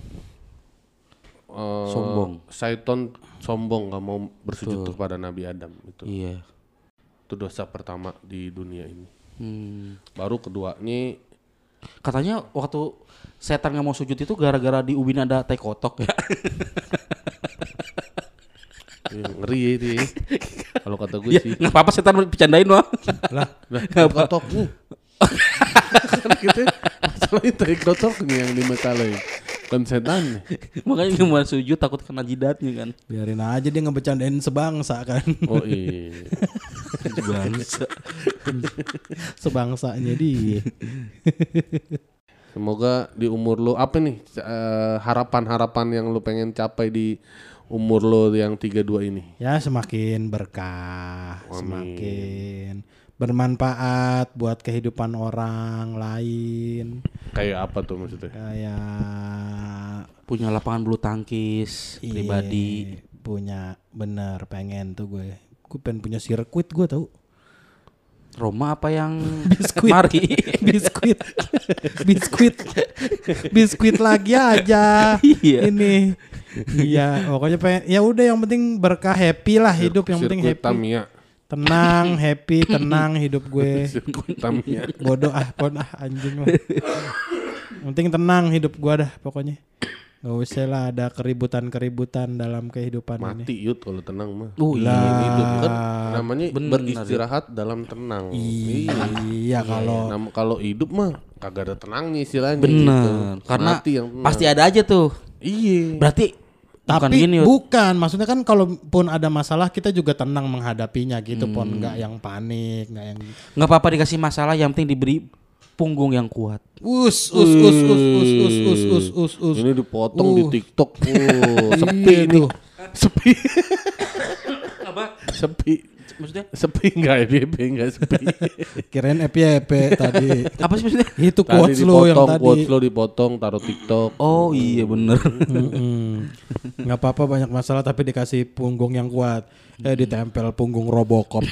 eh, Sombong. Saiton sombong gak mau bersujud kepada Nabi Adam itu. Iya. Itu dosa pertama di dunia ini. Hmm. Baru keduanya Katanya waktu setan nggak mau sujud itu gara-gara di ubin ada tai kotok ya. ya, ngeri ya itu. ya. Kalau kata gue Ya, sih. nggak apa-apa setan bercandain mah. Lah, Lah, kotok nih. kan gitu. Masalah itu ya, kotok nih yang dimasalahkan. Bukan setan. Makanya nggak mau sujud takut kena jidatnya kan. biarin aja dia ngebecandain sebangsa kan. Oh iya. Bangsa. Sebangsanya dia. Semoga di umur lo apa nih eh, harapan-harapan yang lo pengen capai di umur lo yang 32 ini? Ya semakin berkah, semakin bermanfaat buat kehidupan orang lain. Kayak apa tuh maksudnya? Kayak Punya lapangan bulu tangkis iya, pribadi. punya bener pengen tuh gue. Gue pengen punya sirkuit gue tau. Roma apa yang Biskuit. Mari. biskuit biskuit biskuit lagi aja Iya. ini iya pokoknya pengen ya udah yang penting berkah happy lah hidup yang penting happy Tamiya. tenang happy tenang hidup gue Sirkuit bodoh ah pon ah anjing lah yang penting tenang hidup gue dah pokoknya Gak usah lah ada keributan-keributan dalam kehidupan ini. Mati yut kalau tenang mah. Oh iya. Lah. Hidup kan namanya Bener, beristirahat dalam tenang. Iya kalau Nam- kalau hidup mah kagak ada tenangnya istilahnya Bener. gitu. Karena Mati yang tenang. pasti ada aja tuh. Iya. Berarti Bukan Tapi gini, Ut. bukan, maksudnya kan kalaupun ada masalah kita juga tenang menghadapinya gitu pon, Hmm. nggak yang panik, nggak yang nggak apa-apa dikasih masalah yang penting diberi punggung yang kuat. us us us us us us us us us us. Ini dipotong di Uh. TikTok. Uh, sepi nih. tuh. Sepi. Apa? sepi. Maksudnya? Sepi enggak FYP enggak sepi. Kirain EPP tadi. Apa sih maksudnya? Itu tadi quotes lo yang tadi. quotes lo dipotong taruh TikTok. Oh iya bener. Mm-mm. nggak apa-apa banyak masalah tapi dikasih punggung yang kuat. Eh ditempel punggung Robocop.